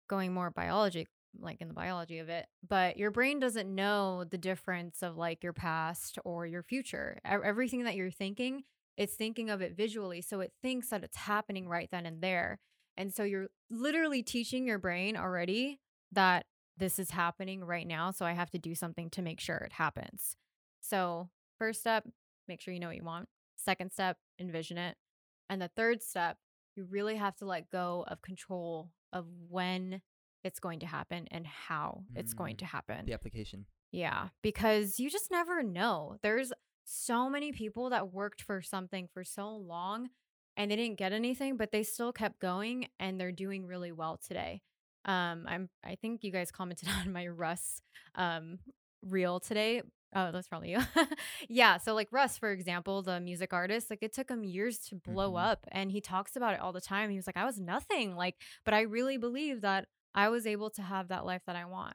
going more biology like in the biology of it, but your brain doesn't know the difference of like your past or your future. Everything that you're thinking it's thinking of it visually. So it thinks that it's happening right then and there. And so you're literally teaching your brain already that this is happening right now. So I have to do something to make sure it happens. So, first step, make sure you know what you want. Second step, envision it. And the third step, you really have to let go of control of when it's going to happen and how it's going Mm. to happen. The application. Yeah, because you just never know. There's so many people that worked for something for so long and they didn't get anything, but they still kept going and they're doing really well today. Um, I'm I think you guys commented on my Russ um reel today. Oh, that's probably you. yeah. So like Russ, for example, the music artist, like it took him years to blow Mhm. up and he talks about it all the time. He was like, I was nothing. Like, but I really believe that I was able to have that life that I want.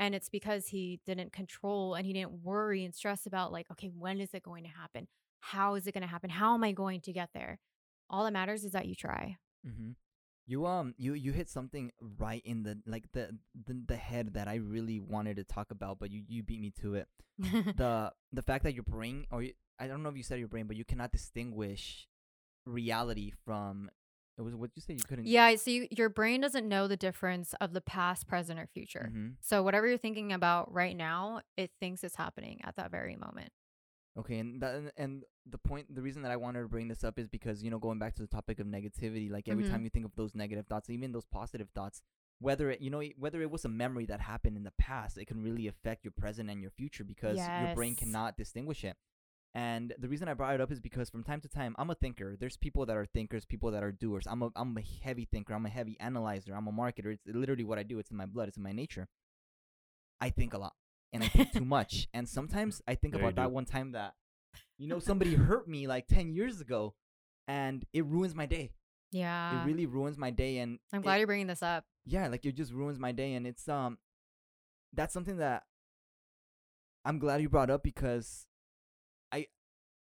And it's because he didn't control and he didn't worry and stress about, like, okay, when is it going to happen? How is it going to happen? How am I going to get there? All that matters is that you try. Mm-hmm. You um you you hit something right in the like the, the the head that I really wanted to talk about, but you you beat me to it. the the fact that your brain or you, I don't know if you said your brain, but you cannot distinguish reality from it was what you say you couldn't. yeah. So you, your brain doesn't know the difference of the past, present, or future. Mhm. So whatever you're thinking about right now, it thinks it's happening at that very moment. Okay, and that and- the point, the reason that I wanted to bring this up is because you know going back to the topic of negativity, like every Mhm. time you think of those negative thoughts, even those positive thoughts, whether it you know whether it was a memory that happened in the past, it can really affect your present and your future because your brain cannot distinguish it. And the reason I brought it up is because from time to time, I'm a thinker. There's people that are thinkers, people that are doers. I'm a I'm a heavy thinker. I'm a heavy analyzer. I'm a marketer. It's literally what I do. It's in my blood. It's in my nature. I think a lot, and I think too much. And sometimes I think Yeah, you about that one time that, you know, somebody hurt me like ten years ago, and it ruins my day. Yeah. it really ruins my day, and I'm it- glad you're bringing this up. yeah like it just ruins my day and it's um that's something that i'm glad you brought up because i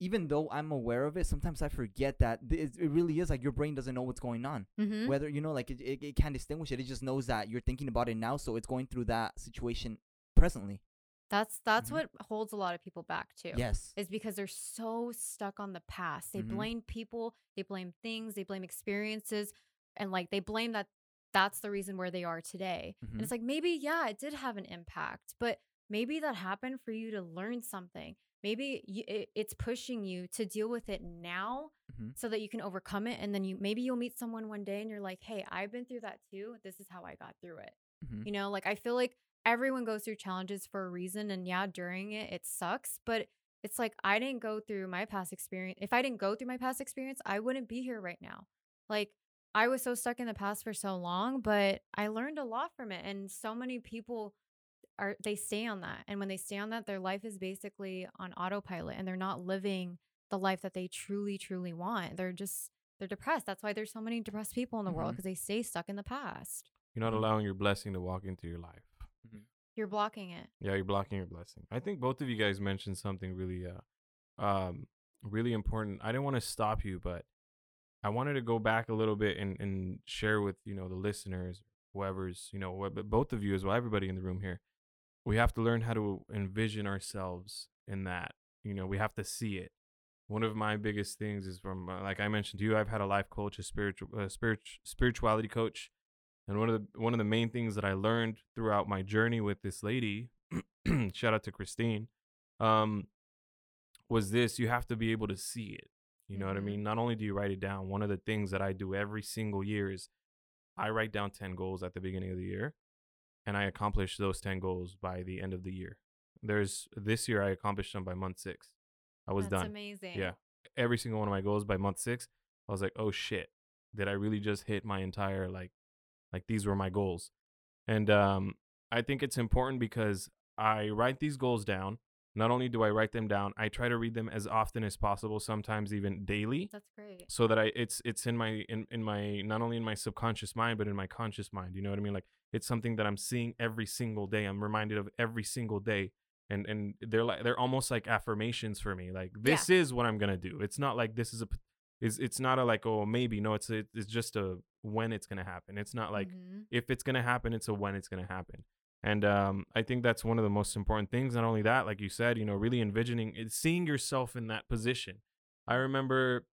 even though i'm aware of it sometimes i forget that it it really is like your brain doesn't know what's going on Mm-hmm. whether you know like it, it, it can't distinguish it it just knows that you're thinking about it now so it's going through that situation presently That's that's Mhm. what holds a lot of people back too. yes is because they're so stuck on the past. They Mhm. blame people, they blame things, they blame experiences, and like they blame that that's the reason where they are today. Mhm. And it's like maybe yeah, it did have an impact, but maybe that happened for you to learn something. Maybe you, it, it's pushing you to deal with it now Mhm. so that you can overcome it and then you maybe you'll meet someone one day and you're like, "Hey, I've been through that too. This is how I got through it." Mhm. You know, like I feel like everyone goes through challenges for a reason. And yeah, during it, it sucks. But it's like I didn't go through my past experience. If I didn't go through my past experience, I wouldn't be here right now. Like I was so stuck in the past for so long, but I learned a lot from it. And so many people are, they stay on that. And when they stay on that, their life is basically on autopilot and they're not living the life that they truly, truly want. They're just, they're depressed. That's why there's so many depressed people in the world Mhm. because they stay stuck in the past. You're not Mhm. allowing your blessing to walk into your life. You're blocking it. Yeah, you're blocking your blessing. I think both of you guys mentioned something really, uh, um, really important. I didn't want to stop you, but I wanted to go back a little bit and, and share with you know the listeners, whoever's you know, but both of you as well, everybody in the room here. We have to learn how to envision ourselves in that. You know, we have to see it. One of my biggest things is from, uh, like I mentioned to you, I've had a life coach, a spiritual, uh, spirit, spirituality coach, and one of the one of the main things that I learned throughout my journey with this lady, shout out to Christine, um, was this: you have to be able to see it. You know what I Mhm. mean? Not only do you write it down, one of the things that I do every single year is I write down ten goals at the beginning of the year, and I accomplish those ten goals by the end of the year. There's this year I accomplished them by month six. I was That's done. amazing. Yeah. Every single one of my goals by month six, I was like, oh shit, did I really just hit my entire like, like these were my goals, and um, I think it's important because I write these goals down. Not only do I write them down, I try to read them as often as possible, sometimes even daily, That's great. so that I it's it's in my in, in my not only in my subconscious mind but in my conscious mind. You know what I mean? Like it's something that I'm seeing every single day. I'm reminded of every single day. And and they're like they're almost like affirmations for me. Like this is what I'm gonna do. It's not like this is a is it's not a like oh maybe no it's a, it's just a when it's gonna happen. It's not like Mhm. if it's gonna happen, it's a when it's gonna happen. And um, I think that's one of the most important things. Not only that, like you said, you know, really envisioning, seeing yourself in that position. I remember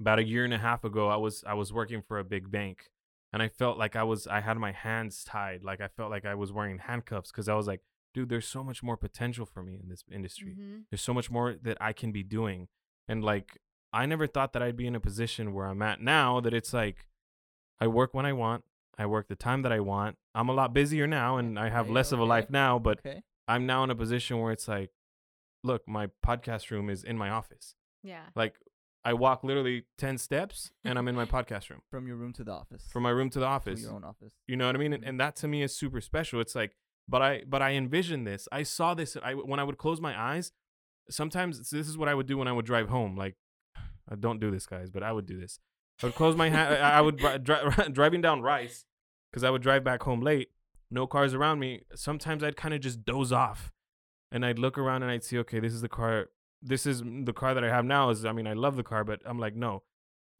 about a year and a half ago, I was I was working for a big bank, and I felt like I was I had my hands tied, like I felt like I was wearing handcuffs because I was like, dude, there's so much more potential for me in this industry Mhm. there's so much more that I can be doing. And like, I never thought that I'd be in a position where I'm at now that it's like, I work when I want, I work the time that I want. I'm a lot busier now and I have Okay, less of a life now, but okay. I'm now in a position where it's like, look, my podcast room is in my office. Yeah. Like I walk literally 10 steps and I'm in my podcast room From your room to the office. from my room to the to office. your own office. You know what I mean? And, Mhm. and that to me is super special. It's like, but I, but I envisioned this. I saw this. I, when I would close my eyes, sometimes this is what I would do when I would drive home. Like, I don't do this, guys, but I would do this. I would close my hand. I would dri- driving down Rice because I would drive back home late. No cars around me. Sometimes I'd kind of just doze off, and I'd look around and I'd see, okay, this is the car. This is the car that I have now. Is I mean, I love the car, but I'm like, no,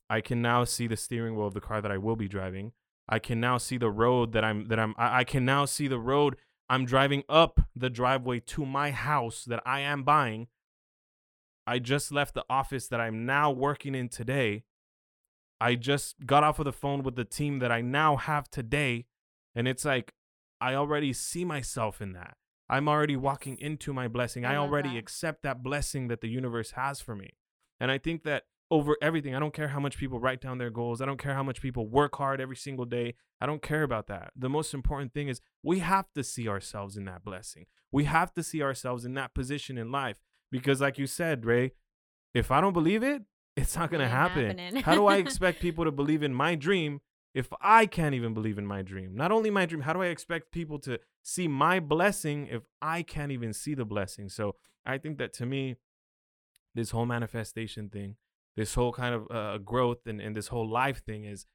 I can now see the steering wheel of the car that I will be driving. I can now see the road that I'm that I'm I, I can now see the road I'm driving up the driveway to my house that I am buying. I just left the office that I'm now working in today. I just got off of the phone with the team that I now have today. And it's like, I already see myself in that. I'm already walking into my blessing. I I, already that. accept that blessing that the universe has for me. And I think that over everything, I don't care how much people write down their goals. I don't care how much people work hard every single day. I don't care about that. The most important thing is we have to see ourselves in that blessing. We have to see ourselves in that position in life. Because, like you said, Ray, if I don't believe it, it's not going to happen. how do I expect people to believe in my dream if I can't even believe in my dream? Not only my dream, how do I expect people to see my blessing if I can't even see the blessing? So I think that to me, this whole manifestation thing, this whole kind of uh, growth and, and this whole life thing is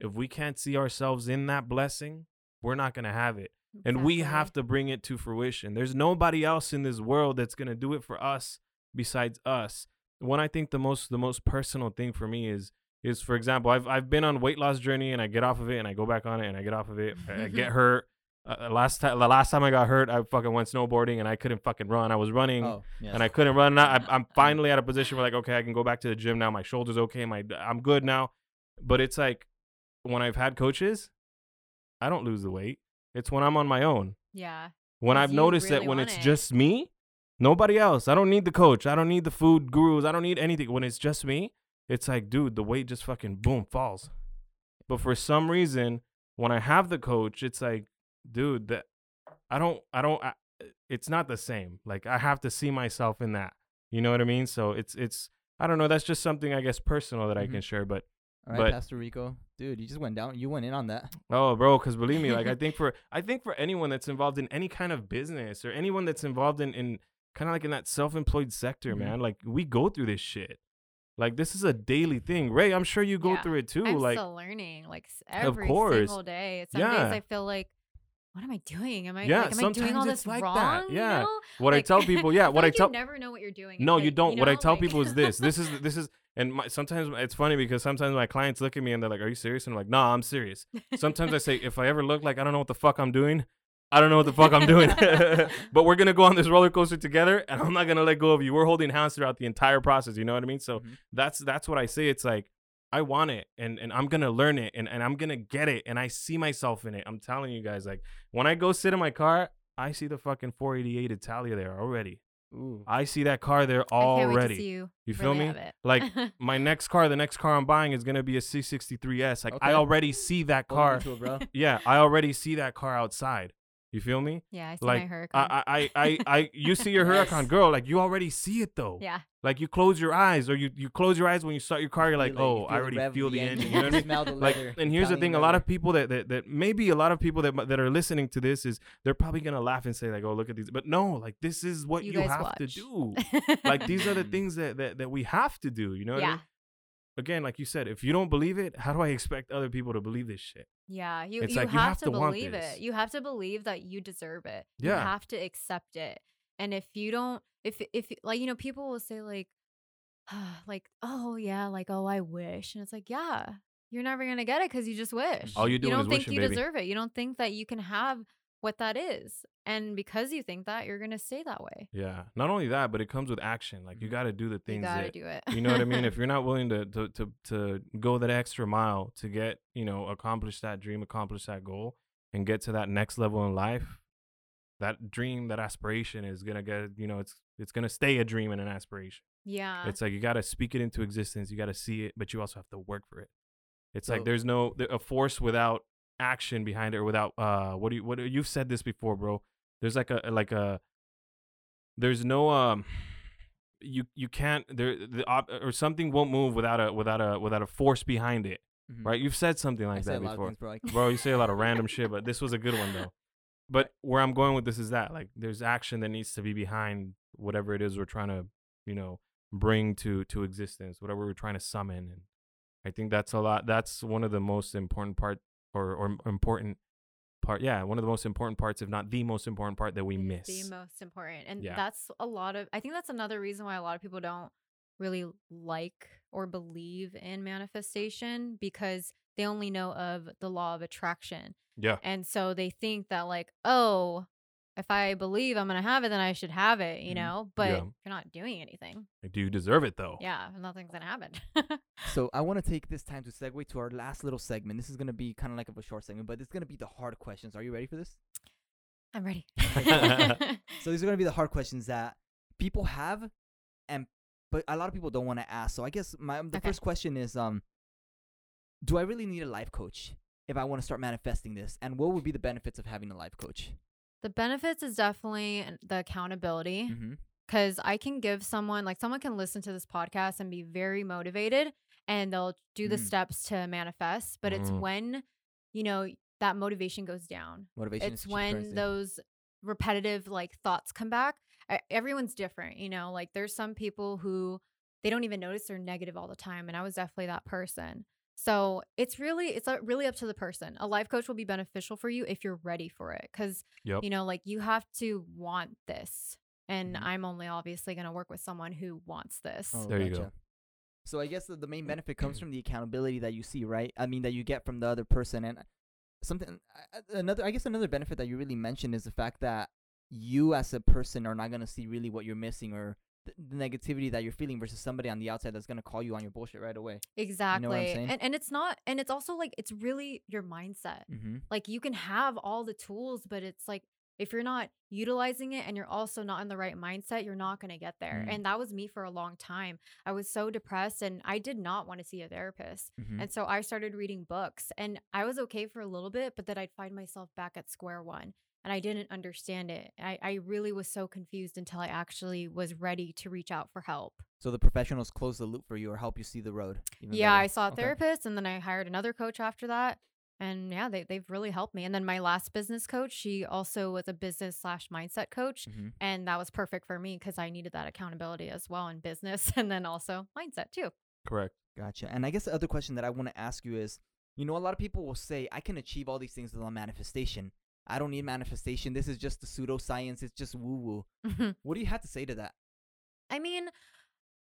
if we can't see ourselves in that blessing, we're not going to have it. And we have to bring it to fruition. There's nobody else in this world that's going to do it for us besides us. When I think the most the most personal thing for me is is for example, I've I've been on weight loss journey and I get off of it and I go back on it and I get off of it. I get hurt. Uh, last time the last time I got hurt, I fucking went snowboarding and I couldn't fucking run. I was running Oh, yes. and I couldn't run. Now I, I'm finally at a position where like, okay, I can go back to the gym now. My shoulders okay. My I'm good now. But it's like when I've had coaches, I don't lose the weight. It's when I'm on my own. Yeah. When I've noticed that when it's it. just me, nobody else. I don't need the coach. I don't need the food gurus. I don't need anything. When it's just me, it's like, dude, the weight just fucking boom falls. But for some reason, when I have the coach, it's like, dude, that I don't, I don't, I, it's not the same. Like I have to see myself in that. You know what I mean? So it's, it's, I don't know. That's just something I guess personal that I Mhm. can share. But All right, but- Pastor Rico, dude, you just went down. You went in on that. Oh, bro, because believe me, like I think for I think for anyone that's involved in any kind of business or anyone that's involved in in kind of like in that self-employed sector, Mhm. man, like we go through this shit. Like this is a daily thing, Ray. I'm sure you go Yeah. through it too. I'm like still learning, like s- Of every course. single day. Some Yeah. days I feel like, what am I doing? Am I Yeah, like, am I doing sometimes all this like wrong? that. you Yeah. know? what I tell people, yeah, what I like tell you never know what you're doing. No, until you don't. what I tell people is this. This is this is and my, sometimes it's funny because sometimes my clients look at me and they're like, "Are you serious?" And I'm like, "Nah, I'm serious." Sometimes I say, "If I ever look like I don't know what the fuck I'm doing, I don't know what the fuck I'm doing." but we're gonna go on this roller coaster together, and I'm not gonna let go of you. We're holding hands throughout the entire process. You know what I mean? So Mhm. that's that's what I say. It's like I want it, and and I'm gonna learn it, and and I'm gonna get it, and I see myself in it. I'm telling you guys, like when I go sit in my car, I see the fucking 488 Italia there already. Ooh. I see that car there I can't wait to already. see you. You feel really me? have it. Like my next car, the next car I'm buying is gonna be a C63S. Like I already see that Hold me car. to it, bro. Yeah, I already see that car outside. You feel me? yeah, I see like my Huracan. I, I, I, I, I, you see your Yes. Huracan, girl. Like you already see it though. yeah, Like you close your eyes, or you, you close your eyes when you start your car. You're like, Feel it, oh, you oh, I feel the already rev feel the the engine. engine, You know what I mean? smell the like leather, and here's the Italian thing a lot of people that, that that maybe a lot of people that that are listening to this is they're probably gonna laugh and say like oh look at these but no like this is what you, You guys have to do like these are the things that, that that we have to do you know what I yeah, mean? Again like you said if you don't believe it how do i expect other people to believe this shit yeah. you, you, like, have you have to to believe it. You have to believe that you deserve it. You Yeah. have to accept it. And if you don't, if if like you know, people will say like, like oh yeah, like oh I wish, and it's like yeah, you're never gonna get it because you just wish. All you're you don't think wishing, you baby. deserve it. You don't think that you can have what that is, and because you think that, you're gonna stay that way. yeah not only that but it comes with action like you Mhm. got to do the You things gotta that do it. you know what I mean? If you're not willing to, to to to go that extra mile to get, you know, accomplish that dream, accomplish that goal, and get to that next level in life, that dream, that aspiration is gonna get, you know, it's it's gonna stay a dream and an aspiration. yeah, It's like you gotta speak it into existence, you gotta see it, but you also have to work for it. It's like there's no a force without action behind it or without uh what do you what you've said this before, bro. There's like a like a there's no um you you can't there the op, or something won't move without a without a without a force behind it, Mhm. right? You've said something like say that a lot of before. things, bro. Bro, you say a lot of random shit, but this was a good one though. But where I'm going with this is that like there's action that needs to be behind whatever it is we're trying to, you know, bring to to existence, whatever we're trying to summon. And I think that's a lot. That's one of the most important part or or important part. Yeah, one of the most important parts, if not the most important part that we miss. The most important. And Yeah. that's a lot of I think that's another reason why a lot of people don't really like or believe in manifestation because they only know of the law of attraction. yeah, And so they think that like, oh, if I believe I'm gonna have it, then I should have it, you Mhm. know? But Yeah. you're not doing anything, do you deserve it though? yeah, nothing's gonna happen. So I want to take this time to segue to our last little segment. This is gonna be kind of like of a short segment, but it's gonna be the hard questions. Are you ready for this? I'm ready. So these are gonna be the hard questions that people have, and but a lot of people don't want to ask. So I guess my the Okay. first question is, um, do I really need a life coach if I want to start manifesting this? And what would be the benefits of having a life coach? The benefits is definitely the accountability. Mm-hmm. because I can give someone like someone can listen to this podcast and be very motivated and they'll do the Mm. steps to manifest, but it's Mm. when you know that motivation goes down. Motivation. It's is when those repetitive like thoughts come back. I, everyone's different, you know. Like there's some people who they don't even notice they're negative all the time, and I was definitely that person. So it's really it's uh, really up to the person. A life coach will be beneficial for you if you're ready for it, because Yep. you know, like you have to want this. And Mhm. I'm only obviously going to work with someone who wants this. Oh, There you go. So I guess the, the main benefit comes from the accountability that you see, right? I mean, that you get from the other person, and something I- I- another. I guess another benefit that you really mentioned is the fact that you as a person are not gonna see really what you're missing or the, negativity that you're feeling versus somebody on the outside that's gonna call you on your bullshit right away. Exactly. saying? And and it's not and it's also like it's really your mindset. Mm-hmm. Like you can have all the tools, but it's like if you're not utilizing it and you're also not in the right mindset, you're not going to get there. Mm. And that was me for a long time. I was so depressed and I did not want to see a therapist. Mm-hmm. And so I started reading books and I was okay for a little bit, but then I'd find myself back at square one and I didn't understand it. I, I really was so confused until I actually was ready to reach out for help. So the professionals close the loop for you or help you see the road. yeah, better. I saw a Okay. therapist and then I hired another coach after that. And yeah, they, they've really helped me. And then my last business coach, she also was a business slash mindset coach. Mhm. And that was perfect for me because I needed that accountability as well in business and then also mindset too. Correct. Gotcha. And I guess the other question that I want to ask you is, you know, a lot of people will say, I can achieve all these things with a manifestation. I don't need manifestation. This is just the pseudoscience. It's just woo woo. What do you have to say to that? I mean,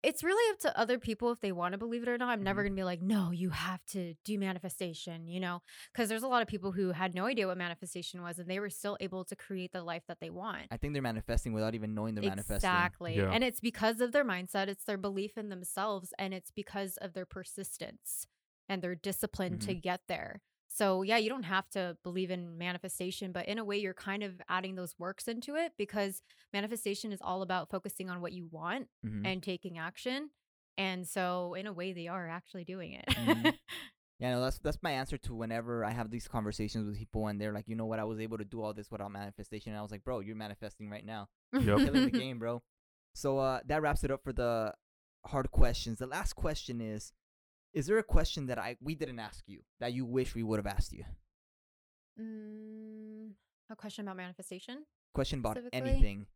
it's really up to other people if they want to believe it or not. I'm never Mhm. going to be like, no, you have to do manifestation, you know, because there's a lot of people who had no idea what manifestation was and they were still able to create the life that they want. I think they're manifesting without even knowing they're manifesting. Exactly. Yeah. And it's because of their mindset, it's their belief in themselves, and it's because of their persistence and their discipline to get there. So, yeah, you don't have to believe in manifestation, but in a way, you're kind of adding those works into it because manifestation is all about focusing on what you want Mhm. and taking action. And so, in a way, they are actually doing it. Mhm. Yeah, no, that's that's my answer to whenever I have these conversations with people and they're like, you know what, I was able to do all this without manifestation. And I was like, bro, you're manifesting right now. Yep. killing the game, bro. So uh, that wraps it up for the hard questions. The last question is: Is there a question that I we didn't ask you that you wish we would have asked you? mm, a question about manifestation? Question about anything,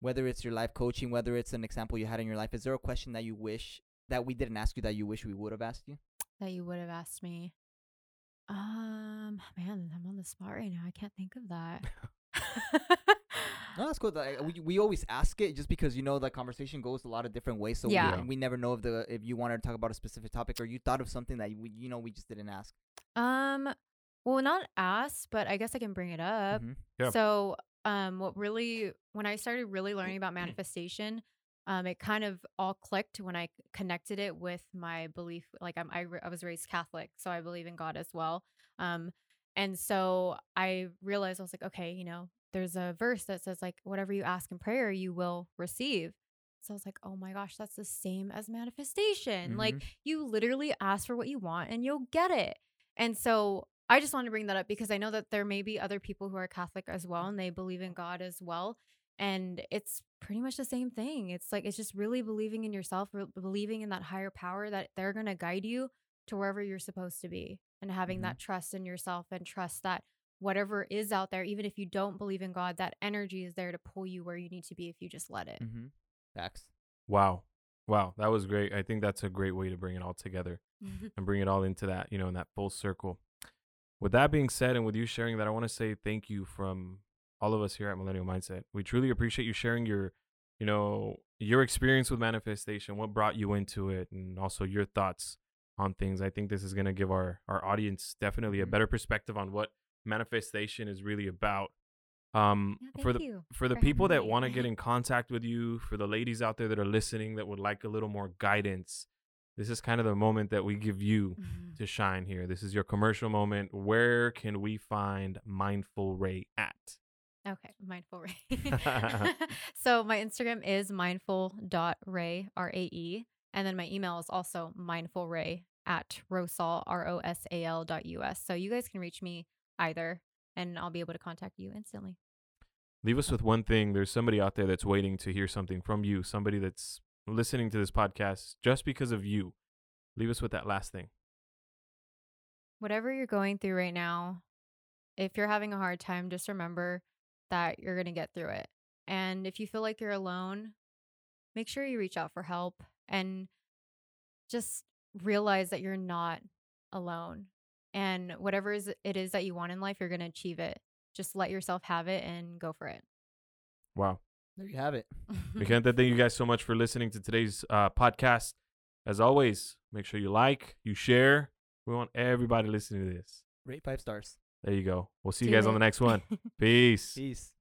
whether it's your life coaching, whether it's an example you had in your life. Is there a question that you wish that we didn't ask you that you wish we would have asked you? that you would have asked me? Um, man, I'm on the spot right now. I can't think of that. No, that's cool. Like, we we always ask it just because you know the conversation goes a lot of different ways. So we- Yeah. and we never know if the if you wanted to talk about a specific topic or you thought of something that we you know we just didn't ask. um, well, not ask, but I guess I can bring it up. Mhm. Yeah. So, um, what really, when I started really learning about manifestation, um, it kind of all clicked when I connected it with my belief. Like I'm, I, I was raised Catholic, so I believe in God as well. Um, and so I realized I was like, okay, you know, there's a verse that says like, whatever you ask in prayer, you will receive. So I was like, oh my gosh, that's the same as manifestation. Like Mhm. you literally ask for what you want and you'll get it. And so I just want to bring that up because I know that there may be other people who are Catholic as well and they believe in God as well. And it's pretty much the same thing. It's like, it's just really believing in yourself, re- believing in that higher power that they're going to guide you to wherever you're supposed to be and having Mhm. that trust in yourself and trust that whatever is out there, even if you don't believe in God, that energy is there to pull you where you need to be if you just let it. Mm-hmm. Facts. Wow. Wow. That was great. I think that's a great way to bring it all together and bring it all into that, you know, in that full circle. With that being said, and with you sharing that, I want to say thank you from all of us here at Millennial Mindset. We truly appreciate you sharing your, you know, your experience with manifestation, what brought you into it, and also your thoughts on things. I think this is going to give our our audience definitely a Mhm. better perspective on what manifestation is really about. Um, Yeah, for the you for the for people that want to get in contact with you, for the ladies out there that are listening that would like a little more guidance, this is kind of the moment that we give you to shine here. This is your commercial moment. Where can we find Mindful Ray at? Okay, mindful ray. so my Instagram is mindful.ray, R A E. And then my email is also mindfulray at rosal, R O S A L dot US. So you guys can reach me either and I'll be able to contact you instantly. Leave us with one thing. There's somebody out there that's waiting to hear something from you, somebody that's listening to this podcast just because of you. Leave us with that last thing. Whatever you're going through right now, if you're having a hard time, just remember that you're going to get through it. And if you feel like you're alone, make sure you reach out for help and just realize that you're not alone. And whatever is it is that you want in life, you're going to achieve it. Just let yourself have it and go for it. Wow. There you have it. Mi gente, thank you guys so much for listening to today's uh, podcast. As always, make sure you like, you share. We want everybody listening to this. Rate five stars. There you go. We'll see you Do guys on the next one. Peace. Peace.